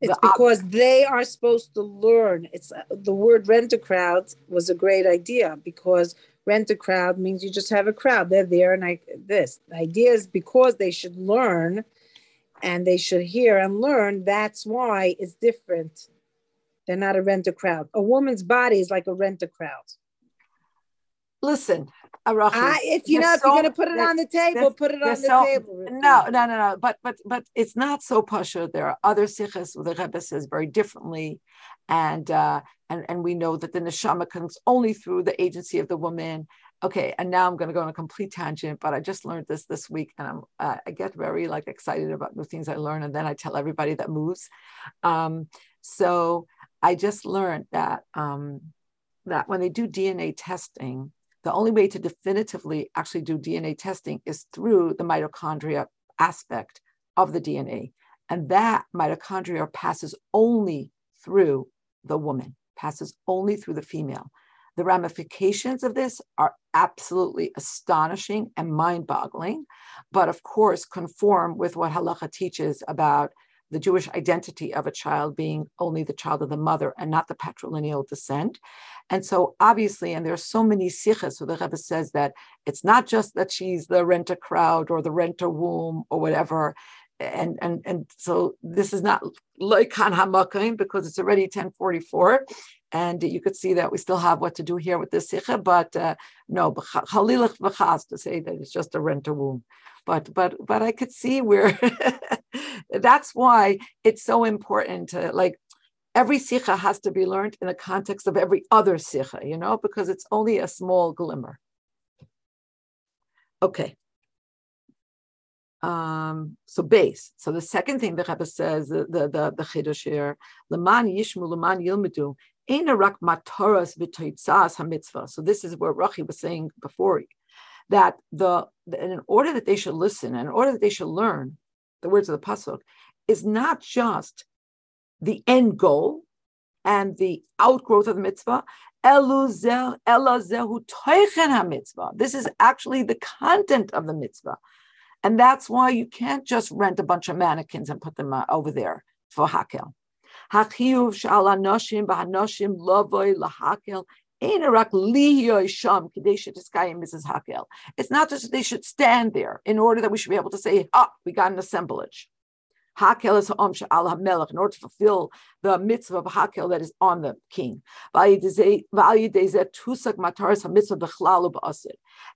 it's the because op- they are supposed to learn. It's uh, the word rent a crowd was a great idea because rent a crowd means you just have a crowd. They're there and like this. The idea is because they should learn and they should hear and learn. That's why it's different. They're not a rent a crowd. A woman's body is like a rent a crowd. Listen, I, if you know, if so, you're gonna put it on the table, put it on the so, table. No, no, no, no. But but but it's not so pasha. There are other sikhs where the Rebbe says very differently, and uh, and and we know that the neshama comes only through the agency of the woman. Okay, and now I'm going to go on a complete tangent, but I just learned this this week, and I'm uh, I get very like excited about new things I learn, and then I tell everybody that moves. Um, so I just learned that um, that when they do DNA testing the only way to definitively actually do DNA testing is through the mitochondria aspect of the DNA. And that mitochondria passes only through the woman, passes only through the female. The ramifications of this are absolutely astonishing and mind boggling, but of course, conform with what halacha teaches about the Jewish identity of a child being only the child of the mother and not the patrilineal descent. And so obviously, and there are so many sikhs, so the Rebbe says that it's not just that she's the rent a crowd or the rent a womb or whatever. and and and so this is not loikan hamakim because it's already 1044 and you could see that we still have what to do here with this sikha but uh, no to say that it's just a rent a womb but but but i could see where that's why it's so important to like every sikha has to be learned in the context of every other sikha you know because it's only a small glimmer okay um, so base. So the second thing the Rebbe says, the the the, the chidush here, leman yishmu leman yilmedu, rak matoras v'toitzas hamitzvah. So this is what Rachi was saying before, that the in order that they should listen, in order that they should learn the words of the pasuk, is not just the end goal and the outgrowth of the mitzvah. This is actually the content of the mitzvah. And that's why you can't just rent a bunch of mannequins and put them uh, over there for hakel. It's not just that they should stand there in order that we should be able to say, ah, we got an assemblage. Hakel is ha'om she'al ha'melech, in order to fulfill the mitzvah of hakel that is on the king.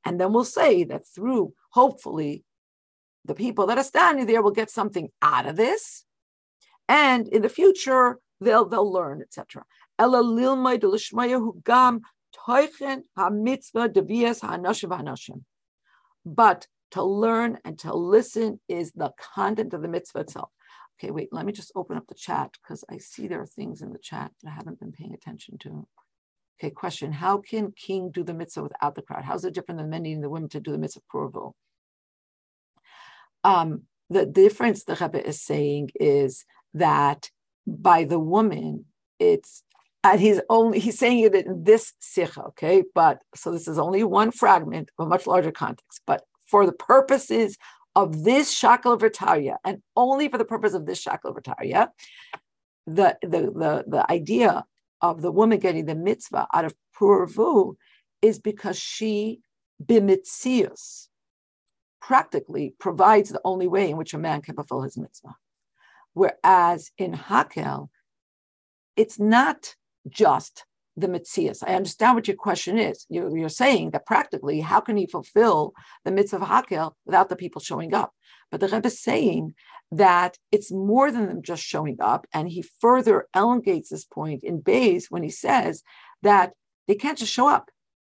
And then we'll say that through, hopefully, the people that are standing there will get something out of this, and in the future they'll they'll learn, etc. But to learn and to listen is the content of the mitzvah itself. Okay, wait, let me just open up the chat because I see there are things in the chat that I haven't been paying attention to. Okay, question How can king do the mitzvah without the crowd? How's it different than men needing the women to do the mitzvah purvul? Um, the difference the Rebbe is saying is that by the woman, it's and he's only he's saying it in this sikha, okay? But so this is only one fragment of a much larger context. But for the purposes of this of and only for the purpose of this of the, the the the idea of the woman getting the mitzvah out of purvu is because she bimitzius practically provides the only way in which a man can fulfill his mitzvah. Whereas in Hakel, it's not just the mitzvahs. I understand what your question is. You're, you're, saying that practically, how can he fulfill the mitzvah of Hakel without the people showing up? But the Rebbe is saying that it's more than them just showing up. And he further elongates this point in Bays when he says that they can't just show up.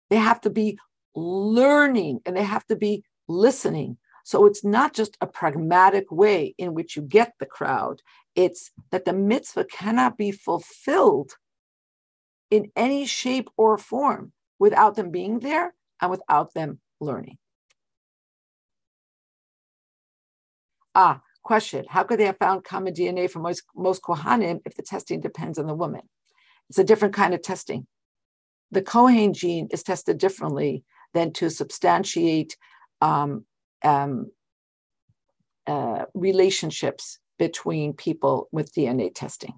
They have to be learning and they have to be listening. So it's not just a pragmatic way in which you get the crowd, it's that the mitzvah cannot be fulfilled in any shape or form without them being there and without them learning. Ah, question How could they have found common DNA for most, most Kohanim if the testing depends on the woman? It's a different kind of testing. The Kohen gene is tested differently than to substantiate um, um, uh, relationships between people with DNA testing.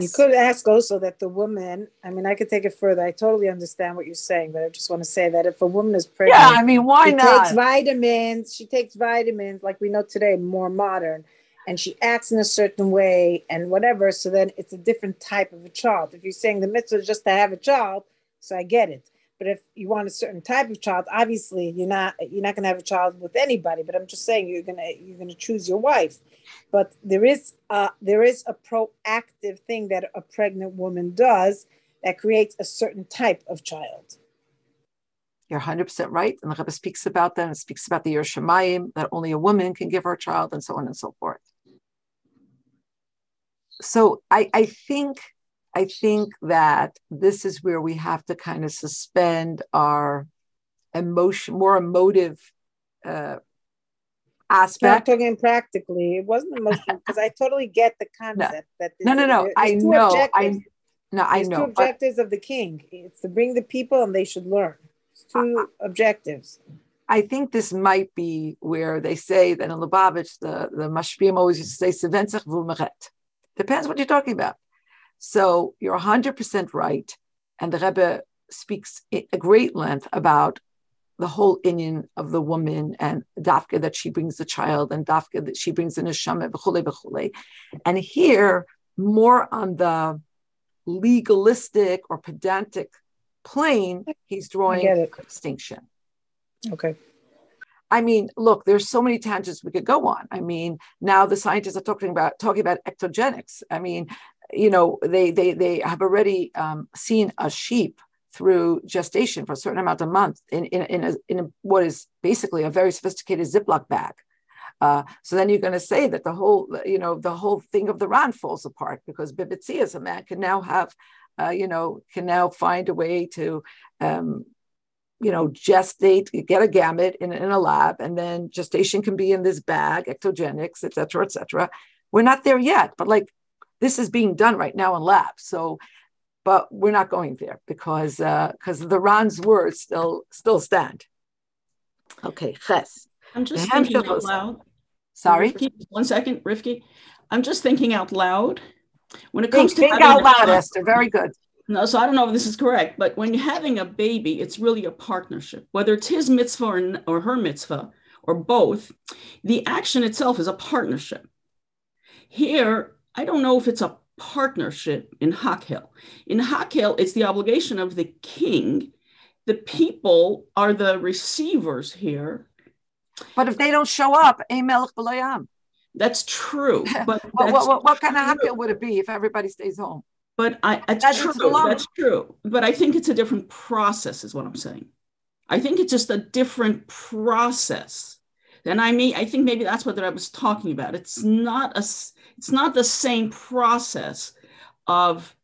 You could ask also that the woman, I mean, I could take it further. I totally understand what you're saying, but I just want to say that if a woman is pregnant, yeah, I mean, why she not? takes vitamins, she takes vitamins like we know today, more modern, and she acts in a certain way and whatever. So then it's a different type of a child. If you're saying the mitzvah is just to have a child, so I get it. But if you want a certain type of child, obviously you're not you're not going to have a child with anybody. But I'm just saying you're gonna you're gonna choose your wife. But there is a, there is a proactive thing that a pregnant woman does that creates a certain type of child. You're 100% right. And the Rebbe speaks about that and speaks about the Yerushalayim, that only a woman can give her child, and so on and so forth. So I, I think I think that this is where we have to kind of suspend our emotion, more emotive uh, aspect. I'm talking practically. It wasn't emotional because I totally get the concept no. that no, no, no. I know. I no, I There's know. Two objectives but, of the king. It's to bring the people, and they should learn. It's two objectives. I think this might be where they say that in Lubavitch, the the mashpiyim always used to say "sevenzach Depends what you're talking about. So you're 100% right. And the Rebbe speaks at great length about the whole inyan of the woman and dafka that she brings the child and dafka that she brings in neshama v'chule v'chule. And here, more on the legalistic or pedantic plane, he's drawing a distinction. Okay. I mean, look, there's so many tangents we could go on. I mean, now the scientists are talking about talking about ectogenics. I mean, you know, they they they have already um, seen a sheep through gestation for a certain amount of months in in in, a, in a, what is basically a very sophisticated Ziploc bag. Uh, so then you're going to say that the whole, you know, the whole thing of the Ran falls apart because Bibitzias, a man can now have, uh, you know, can now find a way to um, you know, gestate, get a gamete in, in a lab, and then gestation can be in this bag, ectogenics, et cetera, et cetera. We're not there yet, but like this is being done right now in labs. So, but we're not going there because because uh, the Ran's words still still stand. Okay, Ches. I'm just thinking out loud. Sorry, Rifki, one second, Rifki. I'm just thinking out loud. When it comes think, to think out loud, Esther. Very good. No, so I don't know if this is correct, but when you're having a baby, it's really a partnership, whether it's his mitzvah or, or her mitzvah or both. The action itself is a partnership. Here, I don't know if it's a partnership in Hakhel. In Hakhel, it's the obligation of the king. The people are the receivers here. But if they don't show up, Melech B'layam. That's true. But what, what, what, what, kind of Hakhel would it be if everybody stays home? But I, it's that's true. That's true. But I think it's a different process, is what I'm saying. I think it's just a different process. And I mean, I think maybe that's what I was talking about. It's not a, it's not the same process of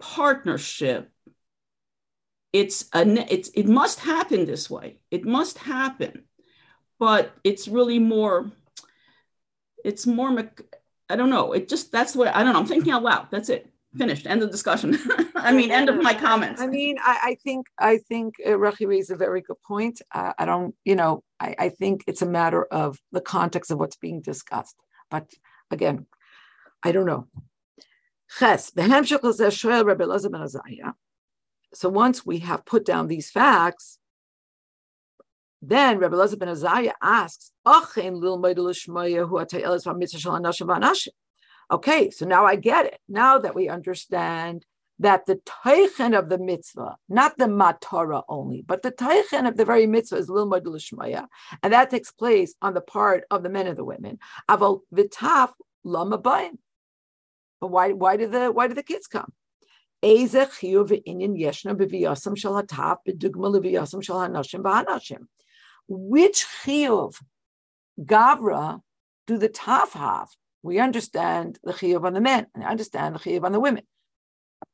partnership. It's a, it's, it must happen this way. It must happen, but it's really more. It's more. I don't know. It just that's what I don't know. I'm thinking out loud. That's it finished end of discussion i mean end of my comments i mean i, I think i think uh, rachi raised a very good point uh, i don't you know I, I think it's a matter of the context of what's being discussed but again i don't know. So once we have put down these facts then Rabbi Elazar ben Azariah asks, Okay, so now I get it. Now that we understand that the teichen of the mitzvah, not the matara only, but the teichen of the very mitzvah is lilmod lishmaya, and that takes place on the part of the men and the women. Aval vitaf lamabayim. But why? Why did the why did the kids come? Which chiyuv gavra do the taf have we understand the chiyuv on the men, and I understand the chiyuv on the women,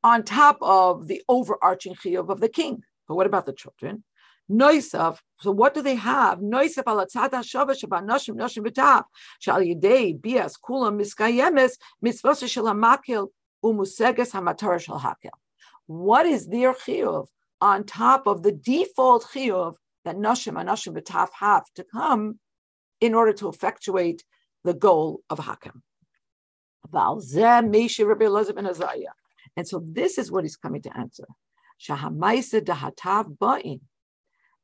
on top of the overarching chiyuv of the king. But what about the children? Noisav. So what do they have? Noisav alatzad hashava shaban nashim nashim b'tav shal yidei bias kulam miskayemes mitzvos shel hamakil umuseges hamatar shel hakel. What is their chiyuv on top of the default chiyuv that nashim and nashim b'tav have to come in order to effectuate the goal of Hakam. And so this is what he's coming to answer. Shahamaisa dahatav ba'in.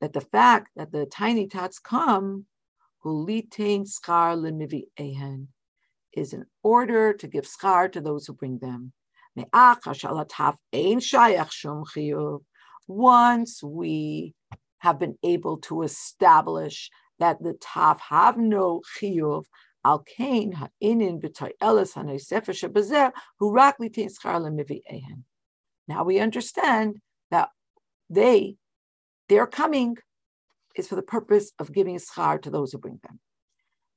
That the fact that the tiny tots come, is in order to give schar to those who bring them. Once we have been able to establish that the taf have no chiyuv, Al Kain ha'inin b'toy elis ha'nosefer shebazer hu rak litin schar ehen. Now we understand that they, their coming is for the purpose of giving schar to those who bring them.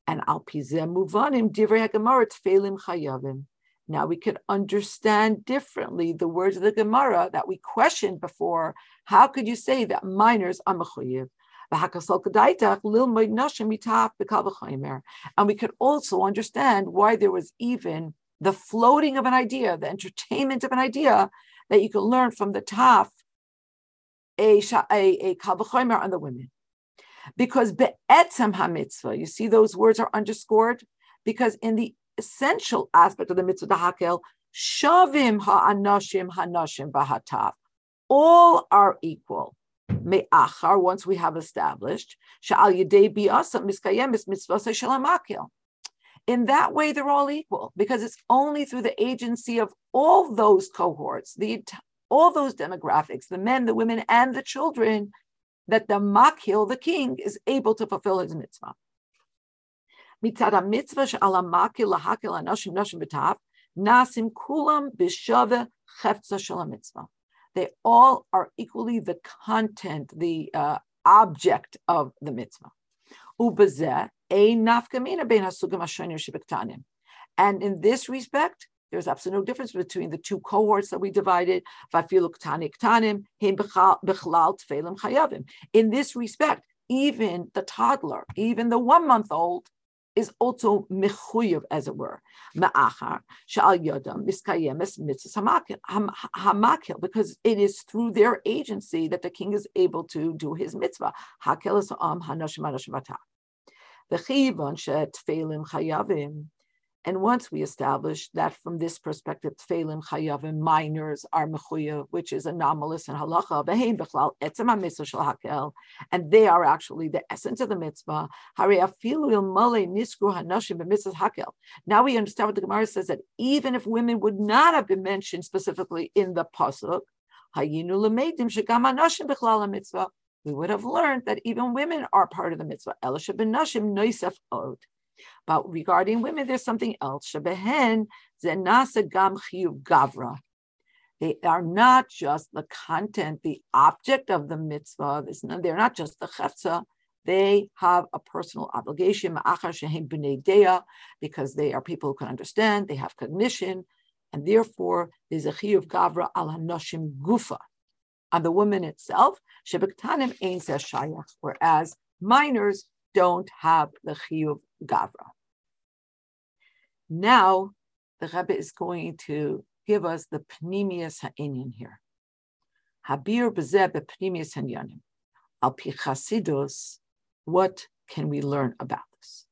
And al pizem muvanim divrei ha'gemara tfeilim chayavim. Now we could understand differently the words of the Gemara that we questioned before. How could you say that minors are mechuyev? And we could also understand why there was even the floating of an idea, the entertainment of an idea that you can learn from the taf, a, a, on the women. Because be'etzem ha-mitzvah, you see those words are underscored, because in the essential aspect of the mitzvah hakel, shavim ha'anashim hanashim bahataf, all are equal me'achar, once we have established, sha'al yedei bi'asa miskayemis mitzvah shalamakil. In that way, they're all equal because it's only through the agency of all those cohorts, the all those demographics, the men, the women, and the children, that the makil, the king, is able to fulfill his mitzvah. Mitzad mitzvah she'ala makil lahakil anashim nashim b'tav, nasim kulam b'shave chefza mitzvah. They all are equally the content, the uh, object of the mitzvah. And in this respect, there's absolutely no difference between the two cohorts that we divided. In this respect, even the toddler, even the one month old, is also mechuyev, as it were. Ma'achar shal yodam miskayemes mitzvah hamakil, because it is through their agency that the king is able to do his mitzvah. Hakel is am hanoshim hanoshim chayavim. And once we establish that from this perspective, tfeilim chayavim, minors are mechuya, which is anomalous in halacha, v'heim bechlal etzem mitzvah shel hakel, and they are actually the essence of the mitzvah. Hari afilu il male niskru hanashim b'mitzvah hakel. Now we understand what the Gemara says that even if women would not have been mentioned specifically in the pasuk, hayinu lemeidim shegam hanashim bechlal mitzvah we would have learned that even women are part of the mitzvah. Elisha ben noisef od. But regarding women, there's something else. Gam gavra. They are not just the content, the object of the mitzvah. They're not just the chefza. They have a personal obligation, because they are people who can understand, they have cognition, and therefore there's a chiyuv gavra al hanoshim gufa on the woman itself, shayach, whereas minors don't have the chiyuv gavra. Now, the Rebbe is going to give us the pnimius ha'inyan here. Habir b'zeh b'pnimius ha'inyanim. Al pi chasidus, what can we learn about this?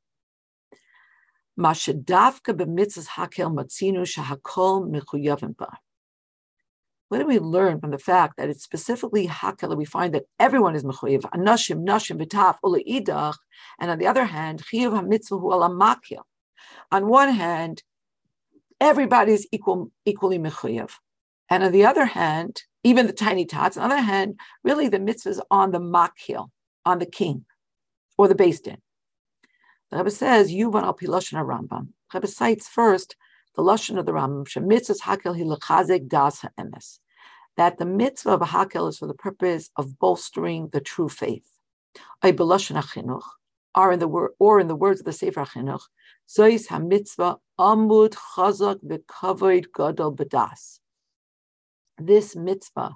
Mashadavka b'mitzvahs hakel matzinu shahakol mechuyavim ba. What do we learn from the fact that it's specifically Hakela? We find that everyone is mechuyev, anashim, nashim, v'taf, idach, and on the other hand, chiyuv hamitzvah hu alamakil. On one hand, everybody is equal, equally mechuyev, and on the other hand, even the tiny tots. On the other hand, really the mitzvah is on the makil, on the king, or the based din. The Rebbe says, Yuvan al Piloshon Rambam. Rebbe cites first the lashon of the Rambam, shemitzvahs hakel hilachazek das ha'emes, that the mitzvah of hakel is for the purpose of bolstering the true faith. Ay or in the word, or in the words of the Sefer Chinuch, zois hamitzvah amud chazak v'kavoid gadol bedas. This mitzvah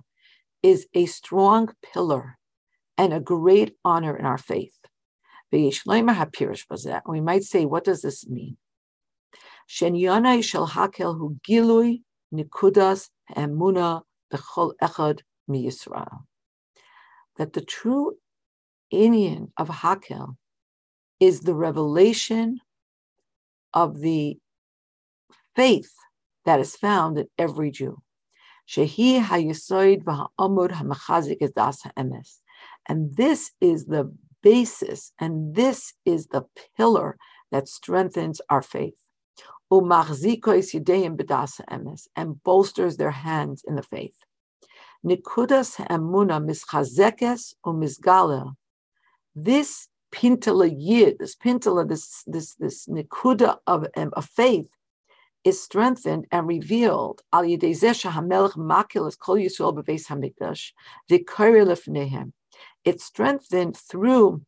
is a strong pillar and a great honor in our faith. We might say, what does this mean? Shenyana shel hakel hu gilui nikudas emuna bechol echad mi Yisrael. That the true inyan of hakel is the revelation of the faith that is found in every Jew. Shehi hayisoid v'ha'amud ha'machazik das ha'emes. And this is the basis, and this is the pillar that strengthens our faith and bolsters their hands in the faith. Nikudas emuna mischazekes umisgala. This pintala yid, this pintala, this this this nikuda of, um, of faith, is strengthened and revealed. Al hamelech makilas kol yisrael beveis hamikdash lefnehem. It's strengthened through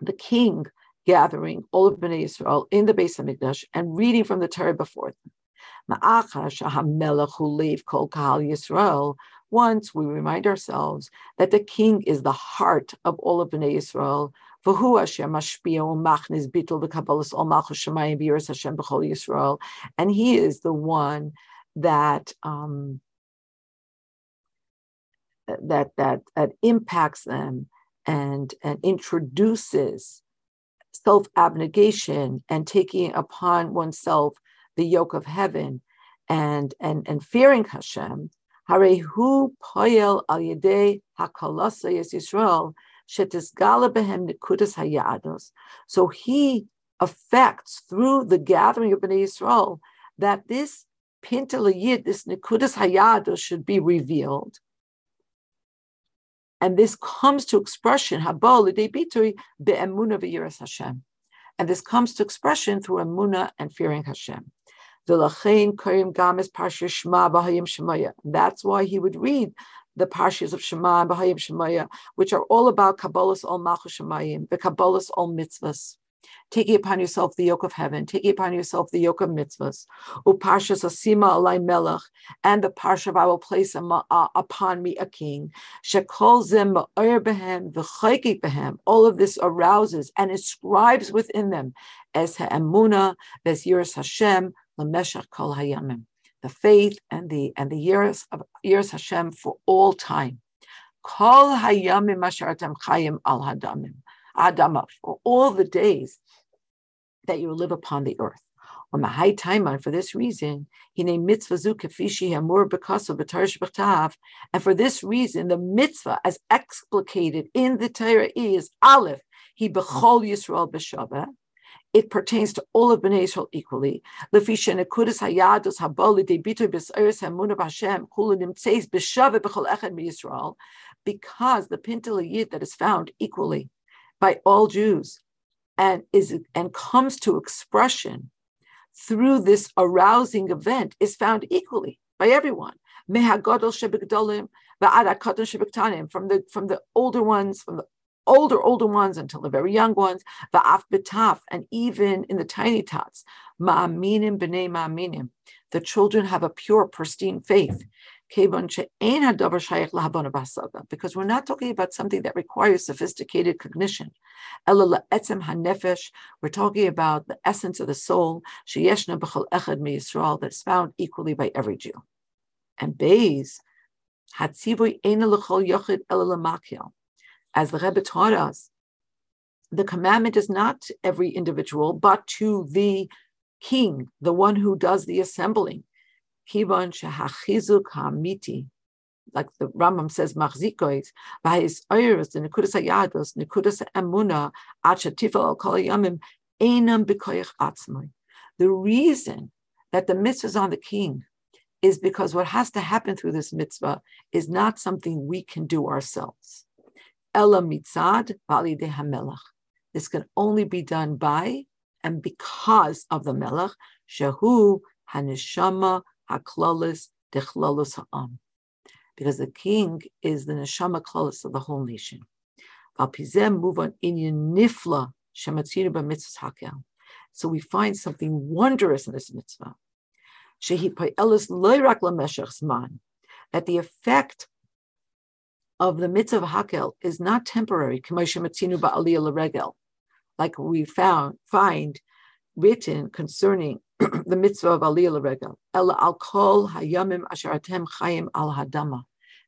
the king gathering all of Bnei Israel in the base of Hamikdash and reading from the Torah before them. Once we remind ourselves that the king is the heart of all of Bnei Israel, and he is the one that um, that that that impacts them and and introduces self abnegation and taking upon oneself the yoke of heaven and and and fearing Hashem, Harehu poyel al yedei hakalasa Yisrael nikudas hayados. So he affects through the gathering of Bnei Yisrael that this pintalayid, this nikudas hayados, should be revealed. And this comes to expression, Hashem. And this comes to expression through emuna and fearing Hashem. That's why he would read the parshas of Shema and Bahayim Shemaya, which are all about Kabbalah's all Malchus Shemayim, the Kabbalah's all mitzvahs. Taking upon yourself the yoke of heaven, taking upon yourself the yoke of mitzvahs. Upashas Asima Alai Melech, and the parsha of I will place uh, upon me a king. Shekol Zim behem, behem. All of this arouses and inscribes within them as ha'emuna, as yiras Hashem, lemeshach kol hayamim. The faith and the and the years of years Hashem for all time. Kol hayamim asharatem chayim al hadamim. Adama for all the days that you live upon the earth. On the high time on for this reason, he named mitzvah zu kefishi hamur bekaso b'tarish b'chtav, and for this reason, the mitzvah as explicated in the Torah is aleph. He bechol Yisrael b'shabbat. It pertains to all of Bnei Israel equally. Lefisha nekudas hayadus haboli debitu b'sayris hamuna b'Hashem kula nimtzeis b'shavah b'chol echad b'Yisrael, because the pintel that is found equally by all Jews and is and comes to expression through this arousing event is found equally by everyone. From the from the older ones, from the older older ones until the very young ones, the afbitaf, and even in the tiny tots, ma'aminim b'nei ma'aminim. The children have a pure, pristine faith. Because we're not talking about something that requires sophisticated cognition. We're talking about the essence of the soul that's found equally by every Jew. And Beis, as the Rebbe taught us, the commandment is not to every individual, but to the king, the one who does the assembling. Shehachizuk hamiti, like the Rambam says, the nekudas hayados, nekudas emuna, kol yamim, b'koyach atzmai. The reason that the mitzvah is on the king is because what has to happen through this mitzvah is not something we can do ourselves. Ella mitzad vali de hamelach. This can only be done by and because of the melech, shehu hanishama haklalis ha'am. Because the king is the neshama klalis of the whole nation. So we find something wondrous in this mitzvah. That the effect of the mitzvah of hakel is not temporary, like we found find written concerning the mitzvah of Aliyah L'Regel. El al kol hayamim asher atem chayim al hadama.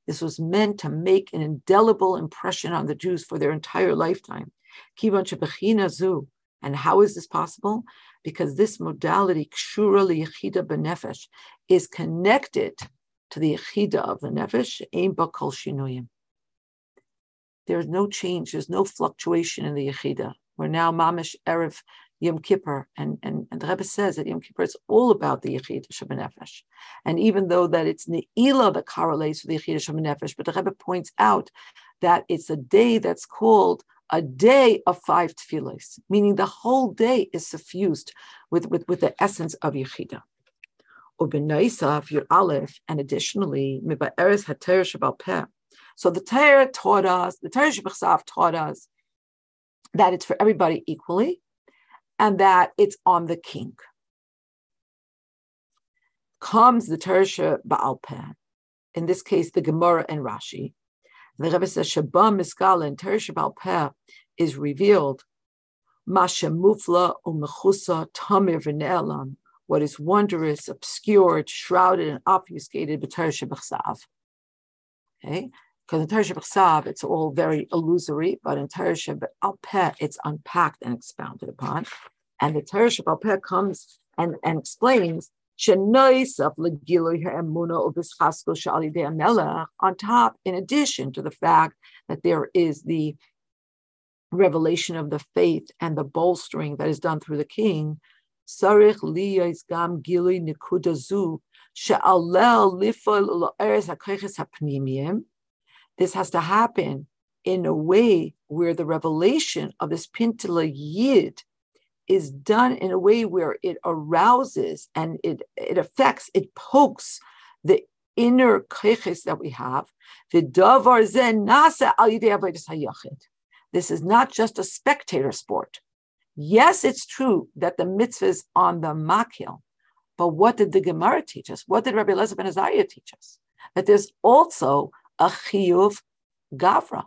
This was meant to make an indelible impression on the Jews for their entire lifetime. Kivan shebechina zu. And how is this possible? Because this modality, kshura liyechida benefesh, is connected to the yechida of the nefesh, ein kol shinuyim. There is no change, there's no fluctuation in the yechida. We're now mamish erev Yom Kippur, and, and, and the Rebbe says that Yom Kippur is all about the Yechid Nefesh. And even though that it's Ne'ilah that correlates with the Yechid Nefesh, but the Rebbe points out that it's a day that's called a day of five tefillahs, meaning the whole day is suffused with, with, with the essence of Yechida. Ubenaisaf, your Aleph, and additionally, Miba'eres HaTer Peh. So the Torah taught us, the Torah Shabbat taught us that it's for everybody equally, and that it's on the king. Comes the Tersha Baalpeh, in this case, the Gemara and Rashi. The Rebbe says, Shabam Miskala and Tersha Baalpeh is revealed. Masha Mufla Umechusa Tamir V'Ne'elam, what is wondrous, obscured, shrouded, and obfuscated, B'Tersha B'Chsav. Okay, because in Tersha B'Chsav, it's all very illusory, but in Tersha Alpeh, it's unpacked and expounded upon. And the Tersha Alpeh comes and, and explains On top, in addition to the fact that there is the revelation of the faith and the bolstering that is done through the king, this has to happen in a way where the revelation of this Pintala Yid is done in a way where it arouses and it, it affects, it pokes the inner keches that we have. This is not just a spectator sport. Yes, it's true that the mitzvahs on the makil, but what did the Gemara teach us? What did Rabbi Elazar ben Azariah teach us? That there's also a chiyuv gavra.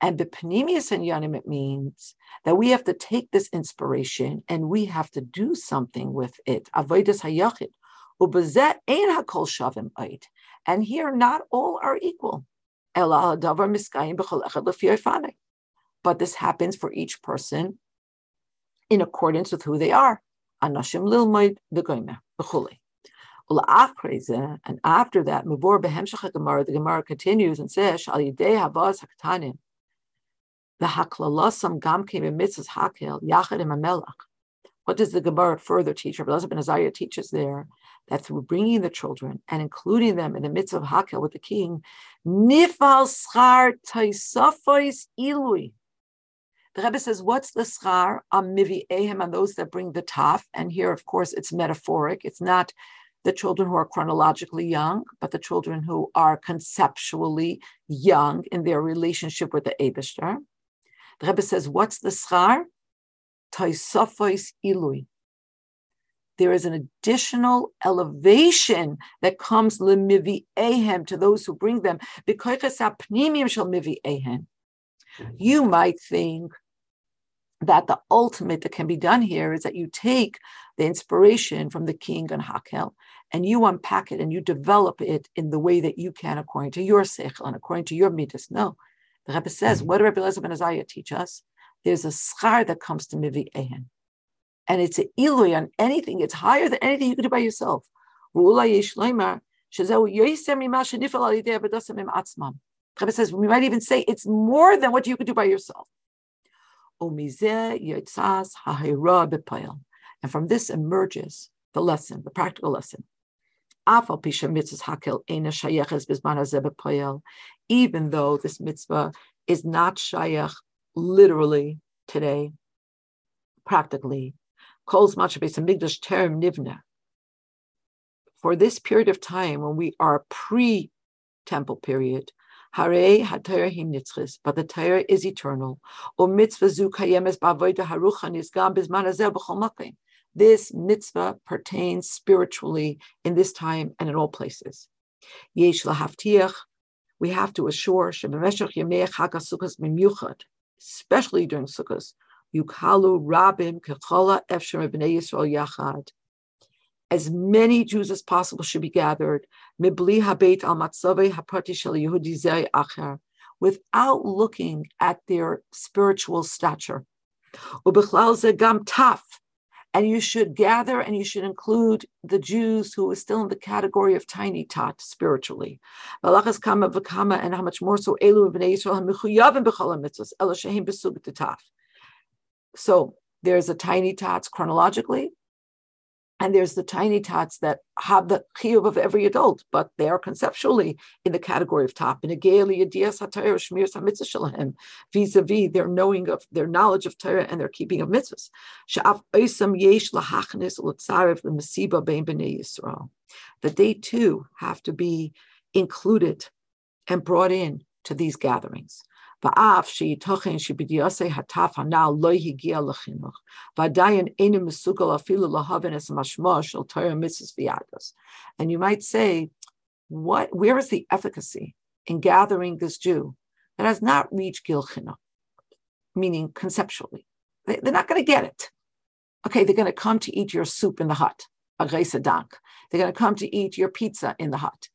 And Bipnimius and Yanim, it means that we have to take this inspiration and we have to do something with it. Avodas hayachid. Ubazet ein hakol shavim oid. And here, not all are equal. But this happens for each person in accordance with who they are. Anashim lilmoid v'goymer v'chuli. And after that, the Gemara continues and says, the haklalasam gam came in mitzvahs hakel yachad im melach. What does the Gemara further teach? Rabbi Elazar ben Azariah teaches there that through bringing the children and including them in the midst of hakel with the king, nifal schar taisafos ilui. The Rebbe says, what's the schar on mivi ehem on those that bring the taf? And here, of course, it's metaphoric. It's not the children who are chronologically young, but the children who are conceptually young in their relationship with the Abishter. The Rebbe says, what's the schar? Ilui. There is an additional elevation that comes limivi ehem to those who bring them. You might think that the ultimate that can be done here is that you take the inspiration from the king and Hakel and you unpack it and you develop it in the way that you can according to your seichel and according to your midas. No, the Rebbe says, mm-hmm. what did Rebbe Elazar ben Azariah teach us? There's a schar that comes to mivi ehen. And it's an ilui on anything. It's higher than anything you could do by yourself. Rebbe says, we might even say it's more than what you could do by yourself. And from this emerges the lesson, the practical lesson even though this mitzvah is not shayach literally today, practically, calls much of migdash term nivna. For this period of time when we are pre-temple period, Hare hatayra him nitzchis, but the Torah is eternal. O mitzvah zu kayemes ba'avoida haruchan bizman hazeh b'chol makim. This mitzvah pertains spiritually in this time and in all places. Yesh lahavtiach, we have to assure shememeshach yemei chag sukkos especially during sukkos, yukhalu rabim kechola efshem b'nei Yisrael yachad. As many Jews as possible should be gathered, mibli habeit al matzave hapati shel Yehudi acher, without looking at their spiritual stature. Ubichlal gam taf, and you should gather and you should include the Jews who are still in the category of tiny tot spiritually. And how much more so So there's a tiny tots chronologically, and there's the tiny tots that have the chiyuv of every adult, but they are conceptually in the category of top. vis-a-vis their knowing of their knowledge of Torah and their keeping of mitzvahs. That they too have to be included and brought in to these gatherings. ואף שייתכן שבדיוסי הטף הנ"ל לא הגיע לחינוך, ועדיין אינו מסוגל אפילו להבין את המשמעות של תורה מצווה ויהדוס. And you might say, what, where is the efficacy in gathering this Jew that has not reached Gil Chinuch, meaning conceptually? They, are not going to get it. Okay, they're going to come to eat your soup in the hut, a dank. They're going to come to eat your pizza in the hut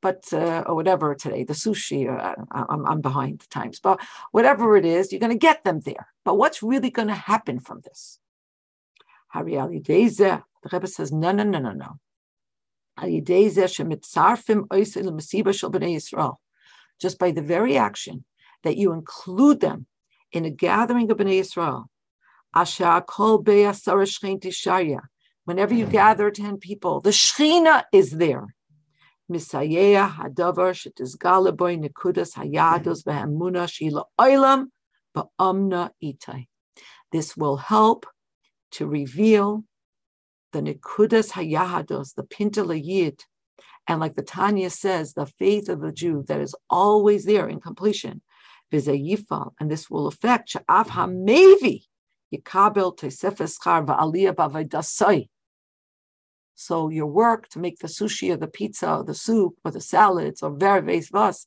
but uh, or whatever today, the sushi. Uh, I'm, I'm behind the times, but whatever it is, you're going to get them there. But what's really going to happen from this? The Rebbe says, no, no, no, no, no. Just by the very action that you include them in a gathering of Bnei Yisrael, whenever you gather 10 people, the Shechina is there. Misayeh hadavar shetizgala boy nekudas hayados v'hamuna shila oilam ba'amna itai. This will help to reveal the nekudas hayados, the pintala yid, and like the Tanya says, the faith of the Jew that is always there in completion. V'zayifal, and this will affect sha'af hamevi yikabel tesefes char va'aliyah b'avaydasai so your work to make the sushi or the pizza or the soup or the salads or very vas,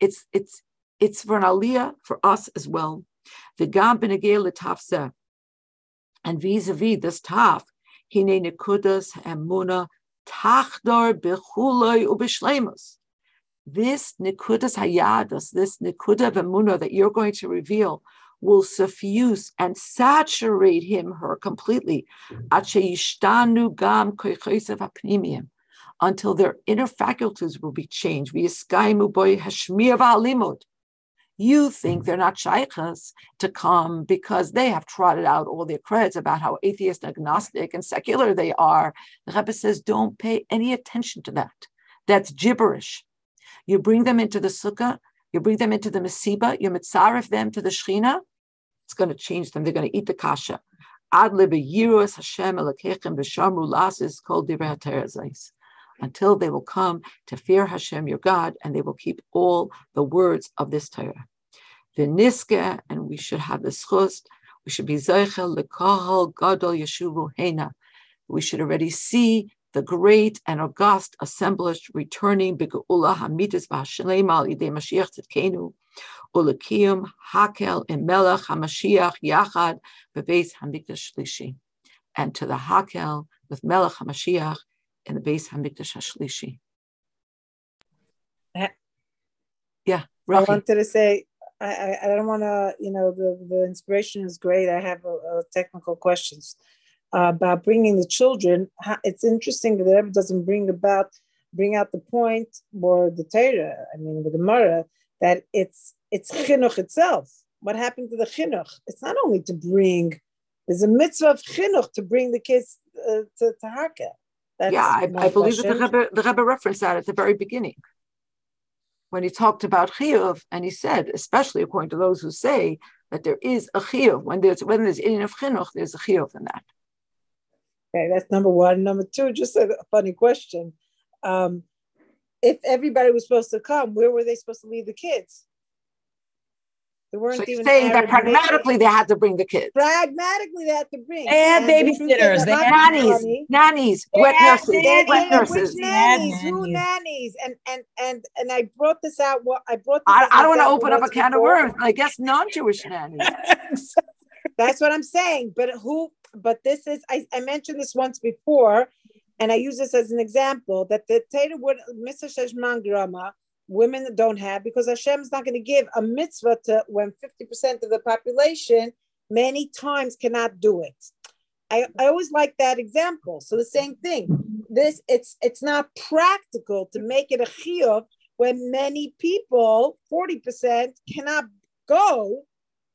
it's it's it's for an aliyah for us as well. The gam tafse. And vis-a-vis this taf, hine nekudas emuna tachdor bechuloi ubishlemus. This nekudas hayadas, this nekuda emuna that you're going to reveal will suffuse and saturate him, her completely, until their inner faculties will be changed. You think they're not shaykhs to come because they have trotted out all their creds about how atheist, agnostic, and secular they are. The Rebbe says, don't pay any attention to that. That's gibberish. You bring them into the sukkah, you bring them into the mesiba, you mitzaref them to the shechina, it's going to change them. They're going to eat the kasha. Ad Hashem elakechem Until they will come to fear Hashem, your God, and they will keep all the words of this Torah. V'niske, and we should have the schust. We should be zeichel lekahal gadol yeshuvu hena. We should already see the great and august assemblage returning b'geula hamidas v'hashalem al yidei Mashiach tzidkenu Ulakiyum Hakel and Melech HaMashiach Yachad Bebeis Hamikdash Shlishi, and to the Hakel with Melech HaMashiach in the Beis Hamikdash Shlishi. Eh. Yeah, Rafi. I wanted to say I, I, I don't want to, you know, the, the inspiration is great. I have a, a technical questions uh, about bringing the children. It's interesting that it doesn't bring about, bring out the point or the Torah, I mean, the Gemara, that it's it's chinuch itself. What happened to the chinuch? It's not only to bring. There's a mitzvah of chinuch to bring the kids uh, to, to Hakel. yeah, I, I believe that the Rebbe, the Rebbe referenced that at the very beginning when he talked about chiyuv, and he said, especially according to those who say that there is a chiyuv when there's when there's in of chinuch, there's a chiyuv in that. Okay, that's number one. Number two, just a funny question. Um, if everybody was supposed to come, where were they supposed to leave the kids? They weren't so even saying that pragmatically they had to bring the kids. Pragmatically, they had to bring. They had babysitters. They had nannies, nannies, wet nurses, nannies, wet nurses. nannies, who nannies? And and and and I brought this out. Well, I brought. I, I don't want to open up a can of worms. I guess non-Jewish nannies. That's what I'm saying. But who? But this is. I, I mentioned this once before, and I use this as an example that the Tater would Mr. Sheshman Grama women don't have because Hashem is not going to give a mitzvah to when 50% of the population many times cannot do it. I, I always like that example. So the same thing. This it's it's not practical to make it a chiyuv when many people, 40%, cannot go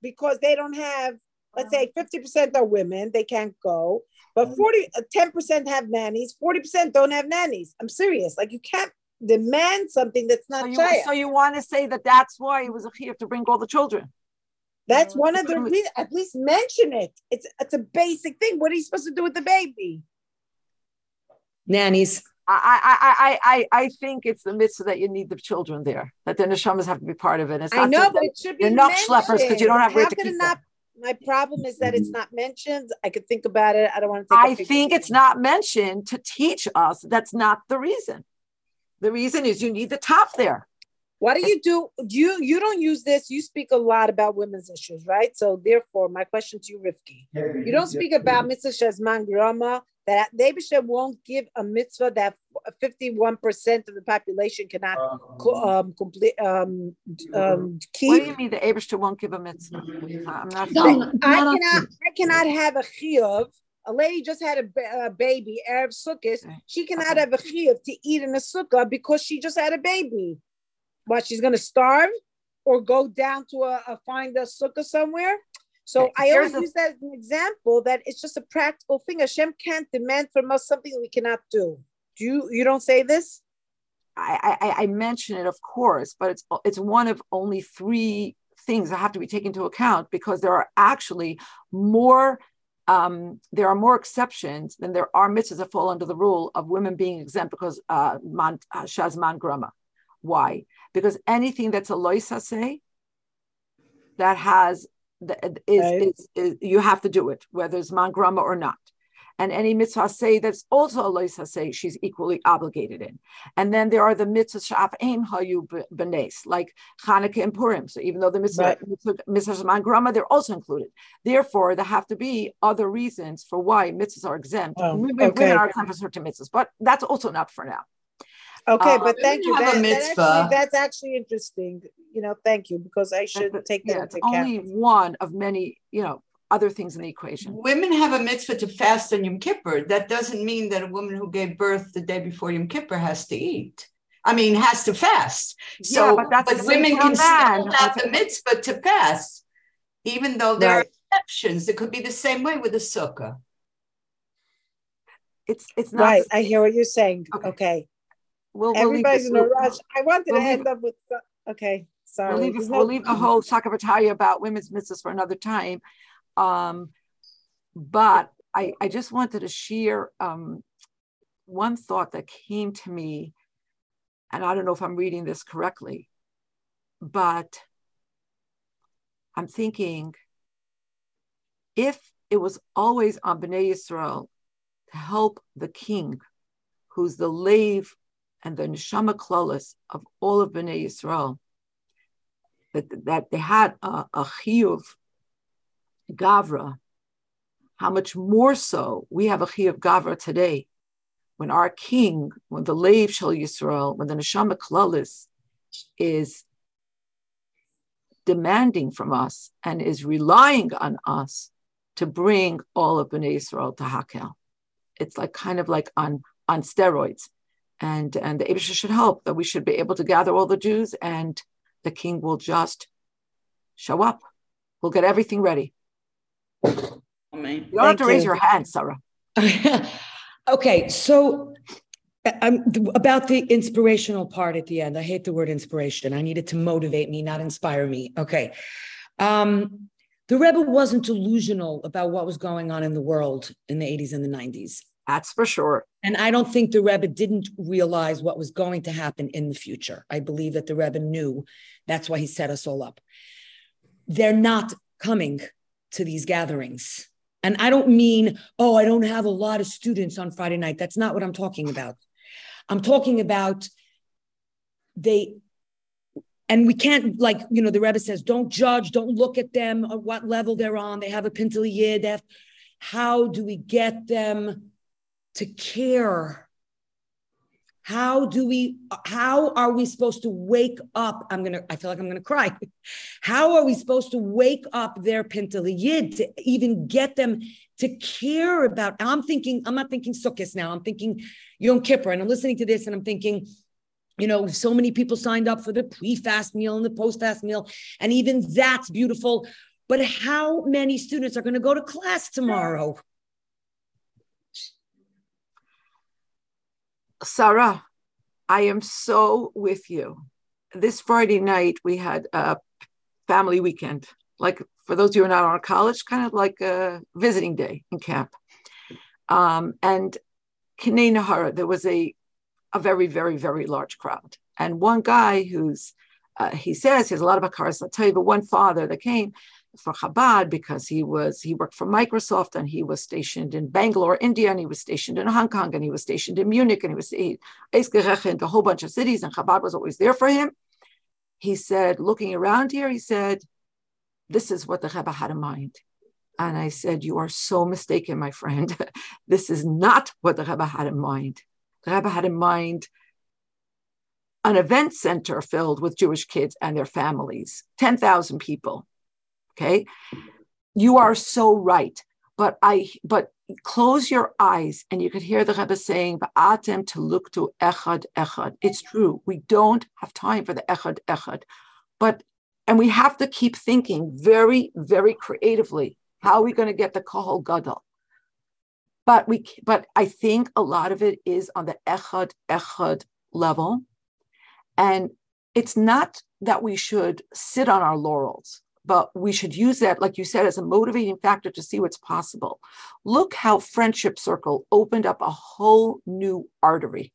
because they don't have, let's say 50% are women, they can't go. But mm. 40, uh, 10% have nannies, 40% don't have nannies. I'm serious. Like you can't demand something that's not so you, so you want to say that that's why it was a chiyuv to bring all the children. That's mm. one of the reasons. At least mention it. It's it's a basic thing. What are you supposed to do with the baby? Nannies. I, I, I, I, I think it's the mitzvah that you need the children there, that the neshamas have to be part of it. It's I know, but it should be They're not schleppers because you don't have where to keep not, them. My problem is that it's mm-hmm. not mentioned. I could think about it. I don't want to. I think it's not mentioned to teach us. That's not the reason. The reason is you need the top there. What do you do? You you don't use this. You speak a lot about women's issues, right? So therefore, my question to you, Rifki, you don't speak about mitzvah shezman grama that David won't give a mitzvah that 51% of the population cannot um, complete um, um, keep. What do you mean the Abishter won't give a mitzvah? I'm not. No, I cannot. I cannot have a chiyuv a lady just had a, a baby, Arab Sukkot, she cannot have a chiyuv to eat in a sukkah because she just had a baby. But she's gonna starve or go down to a, a find a sukkah somewhere. So I always a, use that as an example that it's just a practical thing. Hashem can't demand from us something we cannot do. Do you you don't say this? I, I, I mention it, of course, but it's it's one of only three things that have to be taken into account because there are actually more um, there are more exceptions than there are mitzvahs that fall under the rule of women being exempt because uh, man, uh, shazman grama. Why? Because anything that's a loisase that has is, right. is, is, you have to do it whether it's man grama or not and any mitzvah say that's also a lois say she's equally obligated in. And then there are the mitzvahs shaf aim hayu benes, like Hanukkah and Purim. So even though the mitzvah right. mitzvahs grama, they're also included. Therefore, there have to be other reasons for why mitzvahs are exempt. Oh, women, okay. women are exempt for certain mitzvahs, but that's also not for now. Okay, um, but thank you. That, that actually, that's actually interesting. You know, thank you because I should take that yeah, into account. Only one of many, you know, other things in the equation. Women have a mitzvah to fast on Yom Kippur. That doesn't mean that a woman who gave birth the day before Yom Kippur has to eat. I mean, has to fast. So, yeah, but, but women can still have the mitzvah to fast, even though there right. are exceptions. It could be the same way with a sukkah. It's it's not right. I hear what you're saying. Okay. okay. We'll, we'll Everybody's in a rush. I wanted we'll to end up with okay. Sorry. We'll leave, we'll leave the whole Shakavataya about women's mitzvahs for another time. Um, but I, I just wanted to share um, one thought that came to me, and I don't know if I'm reading this correctly, but I'm thinking if it was always on Bnei Yisrael to help the king, who's the lave and the neshama klalis of all of Bnei Yisrael, that, that they had a, a chiyuv Gavra, how much more so we have a Chi of Gavra today, when our king, when the Lev Shal Yisrael, when the Neshama Klalis is demanding from us and is relying on us to bring all of Bnei Israel to Hakel. It's like kind of like on, on steroids. And, and the Abisha should help that we should be able to gather all the Jews and the king will just show up. We'll get everything ready. Amen. You don't have to raise your hand, Sarah. okay, so um, about the inspirational part at the end. I hate the word inspiration. I need it to motivate me, not inspire me. Okay. Um, the Rebbe wasn't delusional about what was going on in the world in the 80s and the 90s. That's for sure. And I don't think the Rebbe didn't realize what was going to happen in the future. I believe that the Rebbe knew. That's why he set us all up. They're not coming to these gatherings. And I don't mean, oh, I don't have a lot of students on Friday night. That's not what I'm talking about. I'm talking about they, and we can't, like, you know, the Rebbe says, don't judge, don't look at them or what level they're on. They have a Pintel Yid. How do we get them to care. How do we how are we supposed to wake up? I'm gonna i feel like i'm gonna cry. How are we supposed to wake up their pintaliyid to even get them to care about i'm thinking i'm not thinking sukkot now i'm thinking yom kippur and i'm listening to this and i'm thinking you know so many people signed up for the pre-fast meal and the post-fast meal and even that's beautiful but how many students are going to go to class tomorrow Sarah, I am so with you. This Friday night, we had a family weekend. Like for those who are not on college, kind of like a visiting day in camp. Um, and Kinei Nahara, there was a, a very, very, very large crowd. And one guy who's, uh, he says, he has a lot of Akaras, I'll tell you, but one father that came, for Chabad because he was he worked for Microsoft and he was stationed in Bangalore, India, and he was stationed in Hong Kong and he was stationed in Munich and he was he, in a whole bunch of cities and Chabad was always there for him. He said, looking around here, he said, "This is what the Rebbe had in mind." And I said, "You are so mistaken, my friend. this is not what the Rebbe had in mind. The Rebbe had in mind." An event center filled with Jewish kids and their families, 10,000 people Okay. You are so right. But I, but close your eyes and you could hear the Rebbe saying, Ba'atem to look to echad echad. It's true. We don't have time for the echad echad. But and we have to keep thinking very, very creatively. How are we going to get the kohol gadol? But we, but I think a lot of it is on the echad echad level, and it's not that we should sit on our laurels but we should use that, like you said, as a motivating factor to see what's possible. Look how Friendship Circle opened up a whole new artery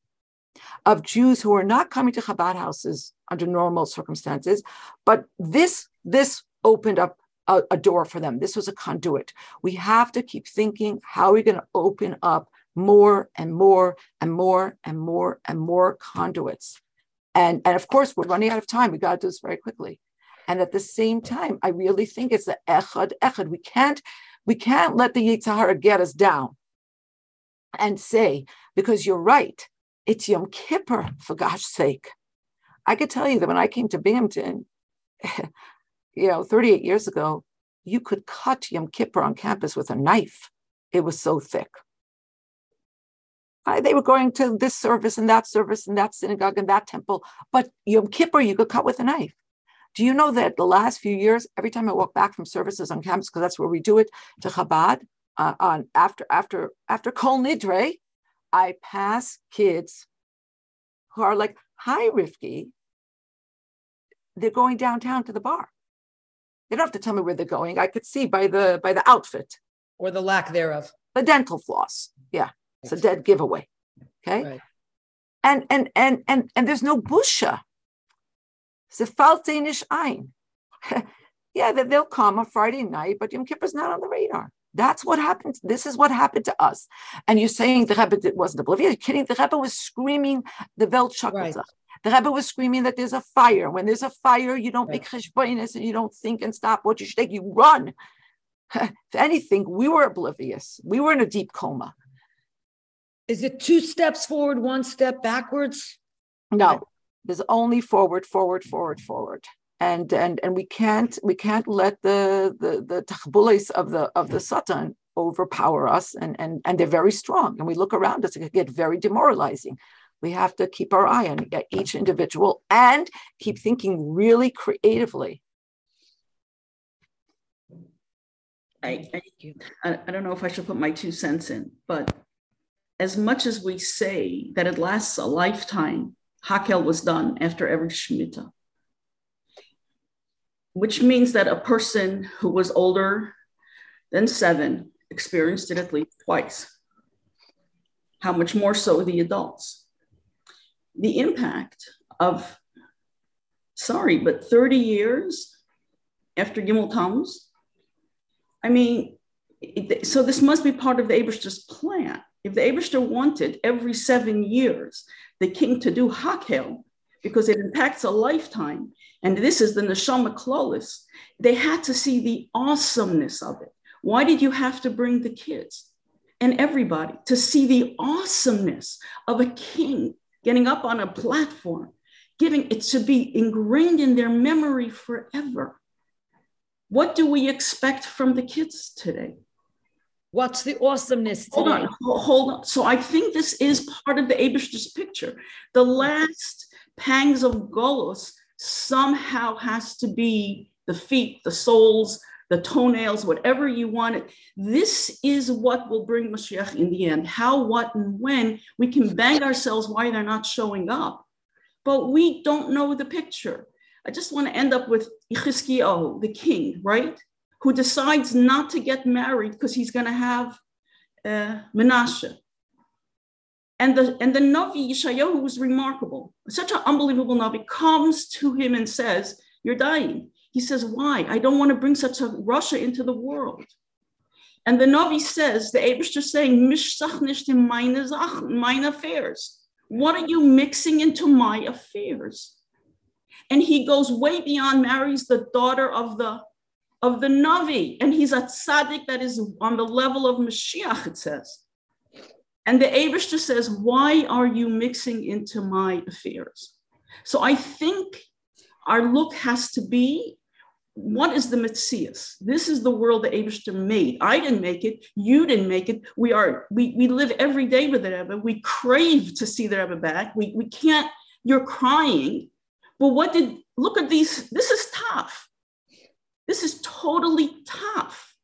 of Jews who are not coming to Chabad houses under normal circumstances, but this this opened up a, a door for them. This was a conduit. We have to keep thinking: how are we going to open up more and more and more and more and more conduits? And and of course, we're running out of time. We got to do this very quickly. And at the same time, I really think it's the echad echad. We can't we can't let the yetzer hara get us down and say, because you're right, it's Yom Kippur, for God's sake. I could tell you that when I came to Binghamton, you know, 38 years ago, you could cut Yom Kippur on campus with a knife. It was so thick. They were going to this service and that service and that synagogue and that temple, but Yom Kippur you could cut with a knife. Do you know that the last few years, every time I walk back from services on campus, because that's where we do it, to Chabad, uh, on after after after Kol Nidre, I pass kids who are like, "Hi, Rifki." They're going downtown to the bar. They don't have to tell me where they're going. I could see by the by the outfit or the lack thereof. The dental floss. Yeah, it's a dead giveaway. Okay. Right. And and and and and there's no busha Ze fällt nicht ein. yeah, they'll come on Friday night, but Yom Kippur's not on the radar. That's what happened. This is what happened to us. And you're saying the Rebbe wasn't oblivious. You're kidding. The Rebbe was screaming the Welt right. The Rebbe was screaming that there's a fire. When there's a fire, you don't right. make cheshbonis and you don't think and stop what you should take. You run. if anything, we were oblivious. We were in a deep coma. Is it two steps forward, one step backwards? No, there's only forward, forward, forward, forward. And and and we can't we can't let the the the of the of the satan overpower us. And and and they're very strong. And we look around us it can get very demoralizing. We have to keep our eye on each individual and keep thinking really creatively. I, I, I don't know if I should put my two cents in, but as much as we say that it lasts a lifetime, Hakel was done after every Shemitah, which means that a person who was older than seven experienced it at least twice. How much more so the adults? The impact of, sorry, but 30 years after Gimel Tammuz, I mean, so this must be part of the Abish's plan. If the Abishter wanted every seven years the king to do hakel because it impacts a lifetime. And this is the neshama klolis. They had to see the awesomeness of it. Why did you have to bring the kids and everybody to see the awesomeness of a king getting up on a platform, giving it to be ingrained in their memory forever? What do we expect from the kids today? What's the awesomeness? Today? Hold on, hold on. So I think this is part of the Abish's picture. The last pangs of Golos somehow has to be the feet, the soles, the toenails, whatever you want it. This is what will bring Mashiach in the end. How, what, and when we can bang ourselves why they're not showing up, but we don't know the picture. I just want to end up with Ichiskiel, the king, right? Who decides not to get married because he's going to have uh, Menashe. And the, and the Navi Yeshayahu was remarkable. Such an unbelievable Navi comes to him and says, You're dying. He says, Why? I don't want to bring such a Russia into the world. And the Navi says, the Abishter saying, Mishsach nicht in meine affairs. What are you mixing into my affairs? And he goes way beyond, marries the daughter of the of the Navi, and he's a tzaddik that is on the level of Mashiach, it says. And the Abishter says, Why are you mixing into my affairs? So I think our look has to be what is the Metzias? This is the world that Abishter made. I didn't make it. You didn't make it. We are, we, we live every day with the Rebbe. We crave to see the Rebbe back. We, we can't, you're crying. Well, what did, look at these, this is tough. This is totally tough.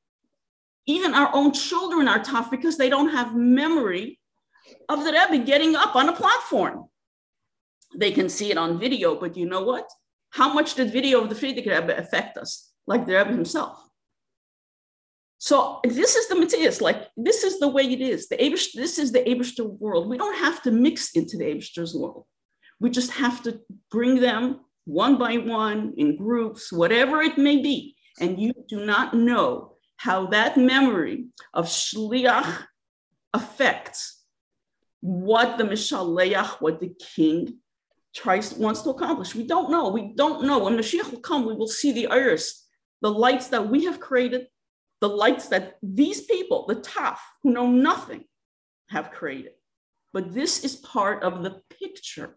Even our own children are tough because they don't have memory of the Rebbe getting up on a platform. They can see it on video, but you know what? How much did video of the Frierdiker Rebbe affect us, like the Rebbe himself? So this is the Metzias, like this is the way it is. The Abish, this is the Abishter world. We don't have to mix into the Abishter's world. We just have to bring them one by one in groups, whatever it may be. And you do not know how that memory of Shliach affects what the Mishaleach, what the king tries wants to accomplish. We don't know. We don't know. When Mashiach will come, we will see the iris, the lights that we have created, the lights that these people, the Taf, who know nothing, have created. But this is part of the picture.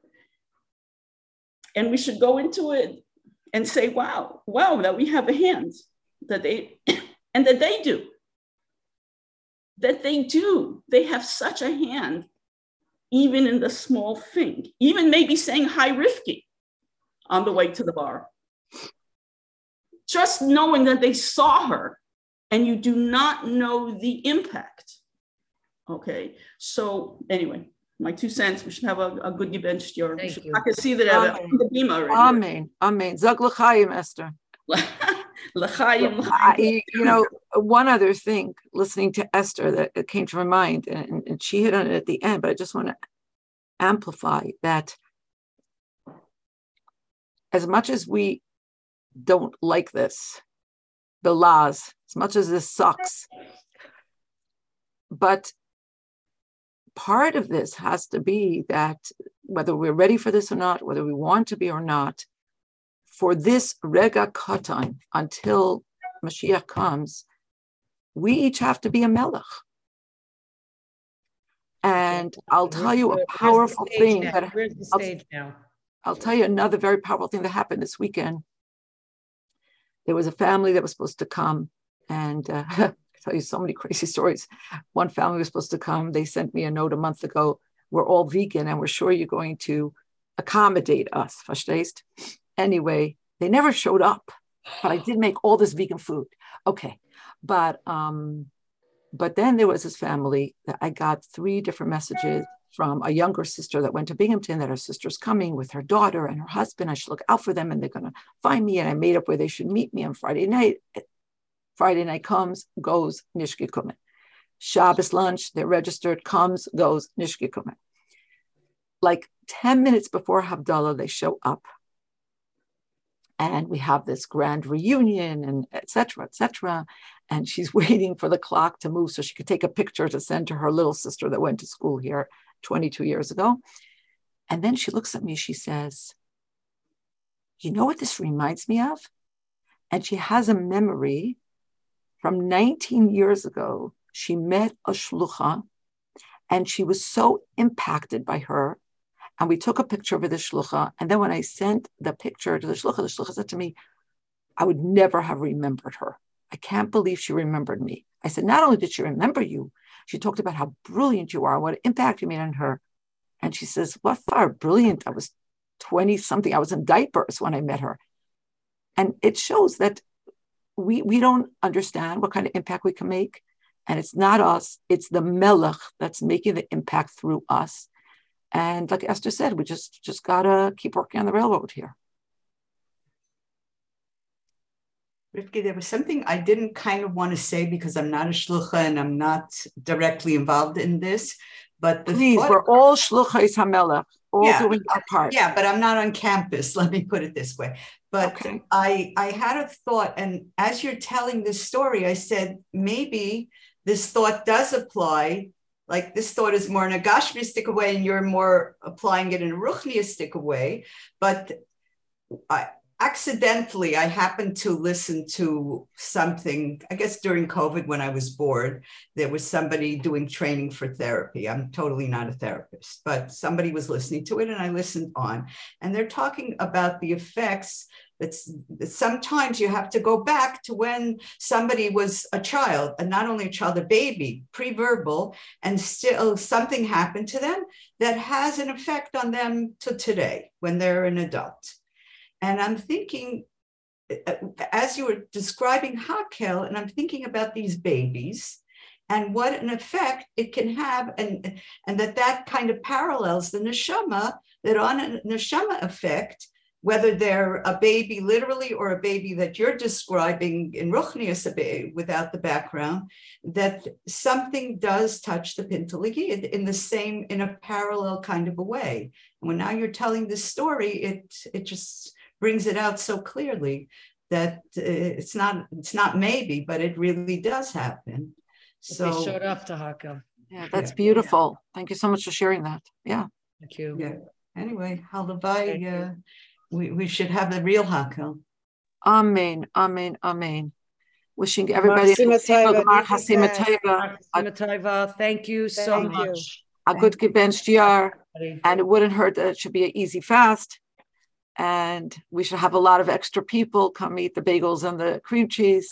And we should go into it and say, wow, wow, that we have a hand that they and that they do. That they do. They have such a hand even in the small thing, even maybe saying hi, Rifki, on the way to the bar. Just knowing that they saw her and you do not know the impact. Okay, so anyway, my two cents. We should have a, a good gebench your. I can see that Amen. the beam already. Amen. Amen. Zag l'chaim, Esther. l'chaim. You know, one other thing, listening to Esther, that came to my mind, and, and she hit on it at the end, but I just want to amplify that as much as we don't like this, the laws, as much as this sucks, but part of this has to be that whether we're ready for this or not, whether we want to be or not, for this rega katan until Mashiach comes, we each have to be a melech. And I'll tell you a powerful thing now? that Where's the stage I'll, now? I'll tell you another very powerful thing that happened this weekend. There was a family that was supposed to come, and uh, tell you so many crazy stories. One family was supposed to come. They sent me a note a month ago. We're all vegan, and we're sure you're going to accommodate us. Verstehst? Anyway, they never showed up, but I did make all this vegan food. Okay, but um, but then there was this family that I got three different messages from a younger sister that went to Binghamton that her sister's coming with her daughter and her husband. I should look out for them and they're going to find me. And I made up where they should meet me on Friday night. Friday night comes, goes Nishki Kumen. Shabbos lunch, they're registered, comes, goes Nishki Kumen. Like 10 minutes before Havdalah, they show up. And we have this grand reunion and etc. etc and she's waiting for the clock to move so she could take a picture to send to her little sister that went to school here 22 years ago. And then she looks at me, she says, You know what this reminds me of? And she has a memory from 19 years ago. She met a shlucha and she was so impacted by her. And we took a picture of the shlucha. And then when I sent the picture to the shlucha, the shlucha said to me, I would never have remembered her. I can't believe she remembered me. I said, Not only did she remember you, she talked about how brilliant you are, what impact you made on her. And she says, What far brilliant. I was 20 something. I was in diapers when I met her. And it shows that we, we don't understand what kind of impact we can make. And it's not us, it's the melech that's making the impact through us. And like Esther said, we just just gotta keep working on the railroad here. Rivki, there was something I didn't kind of want to say because I'm not a shlucha and I'm not directly involved in this. But please, we're all shluchas hamelech, all yeah, doing our part. Yeah, but I'm not on campus. Let me put it this way. But okay. I I had a thought, and as you're telling this story, I said maybe this thought does apply. Like this thought is more in a gashmistic way, and you're more applying it in a ruchniistic way. But I, accidentally i happened to listen to something i guess during covid when i was bored there was somebody doing training for therapy i'm totally not a therapist but somebody was listening to it and i listened on and they're talking about the effects It's sometimes you have to go back to when somebody was a child, and not only a child, a baby, pre-verbal, and still something happened to them that has an effect on them to today when they're an adult. And I'm thinking, uh, as you were describing Hakel, and I'm thinking about these babies and what an effect it can have, and, and that that kind of parallels the neshama, that on a neshama effect, whether they're a baby literally or a baby that you're describing in Ruchnius without the background, that something does touch the Pintaligi in the same, in a parallel kind of a way. And when now you're telling this story, it it just brings it out so clearly that uh, it's not it's not maybe, but it really does happen. So they showed up to Hakhel. Yeah, that's yeah. beautiful. Thank you so much for sharing that. Yeah. Thank you. Yeah. Anyway, Halevai, uh, we, we should have the real Hakhel. Amen. Amen. Amen. Wishing everybody Thank you so Thank much. You. A good gebenst year. And it wouldn't hurt that it should be an easy fast. And we should have a lot of extra people come eat the bagels and the cream cheese.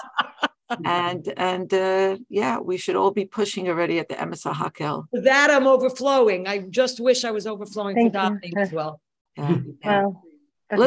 and and uh, yeah, we should all be pushing already at the Emesa Hakhel. For that, I'm overflowing. I just wish I was overflowing Thank for that as well. Yeah. Well,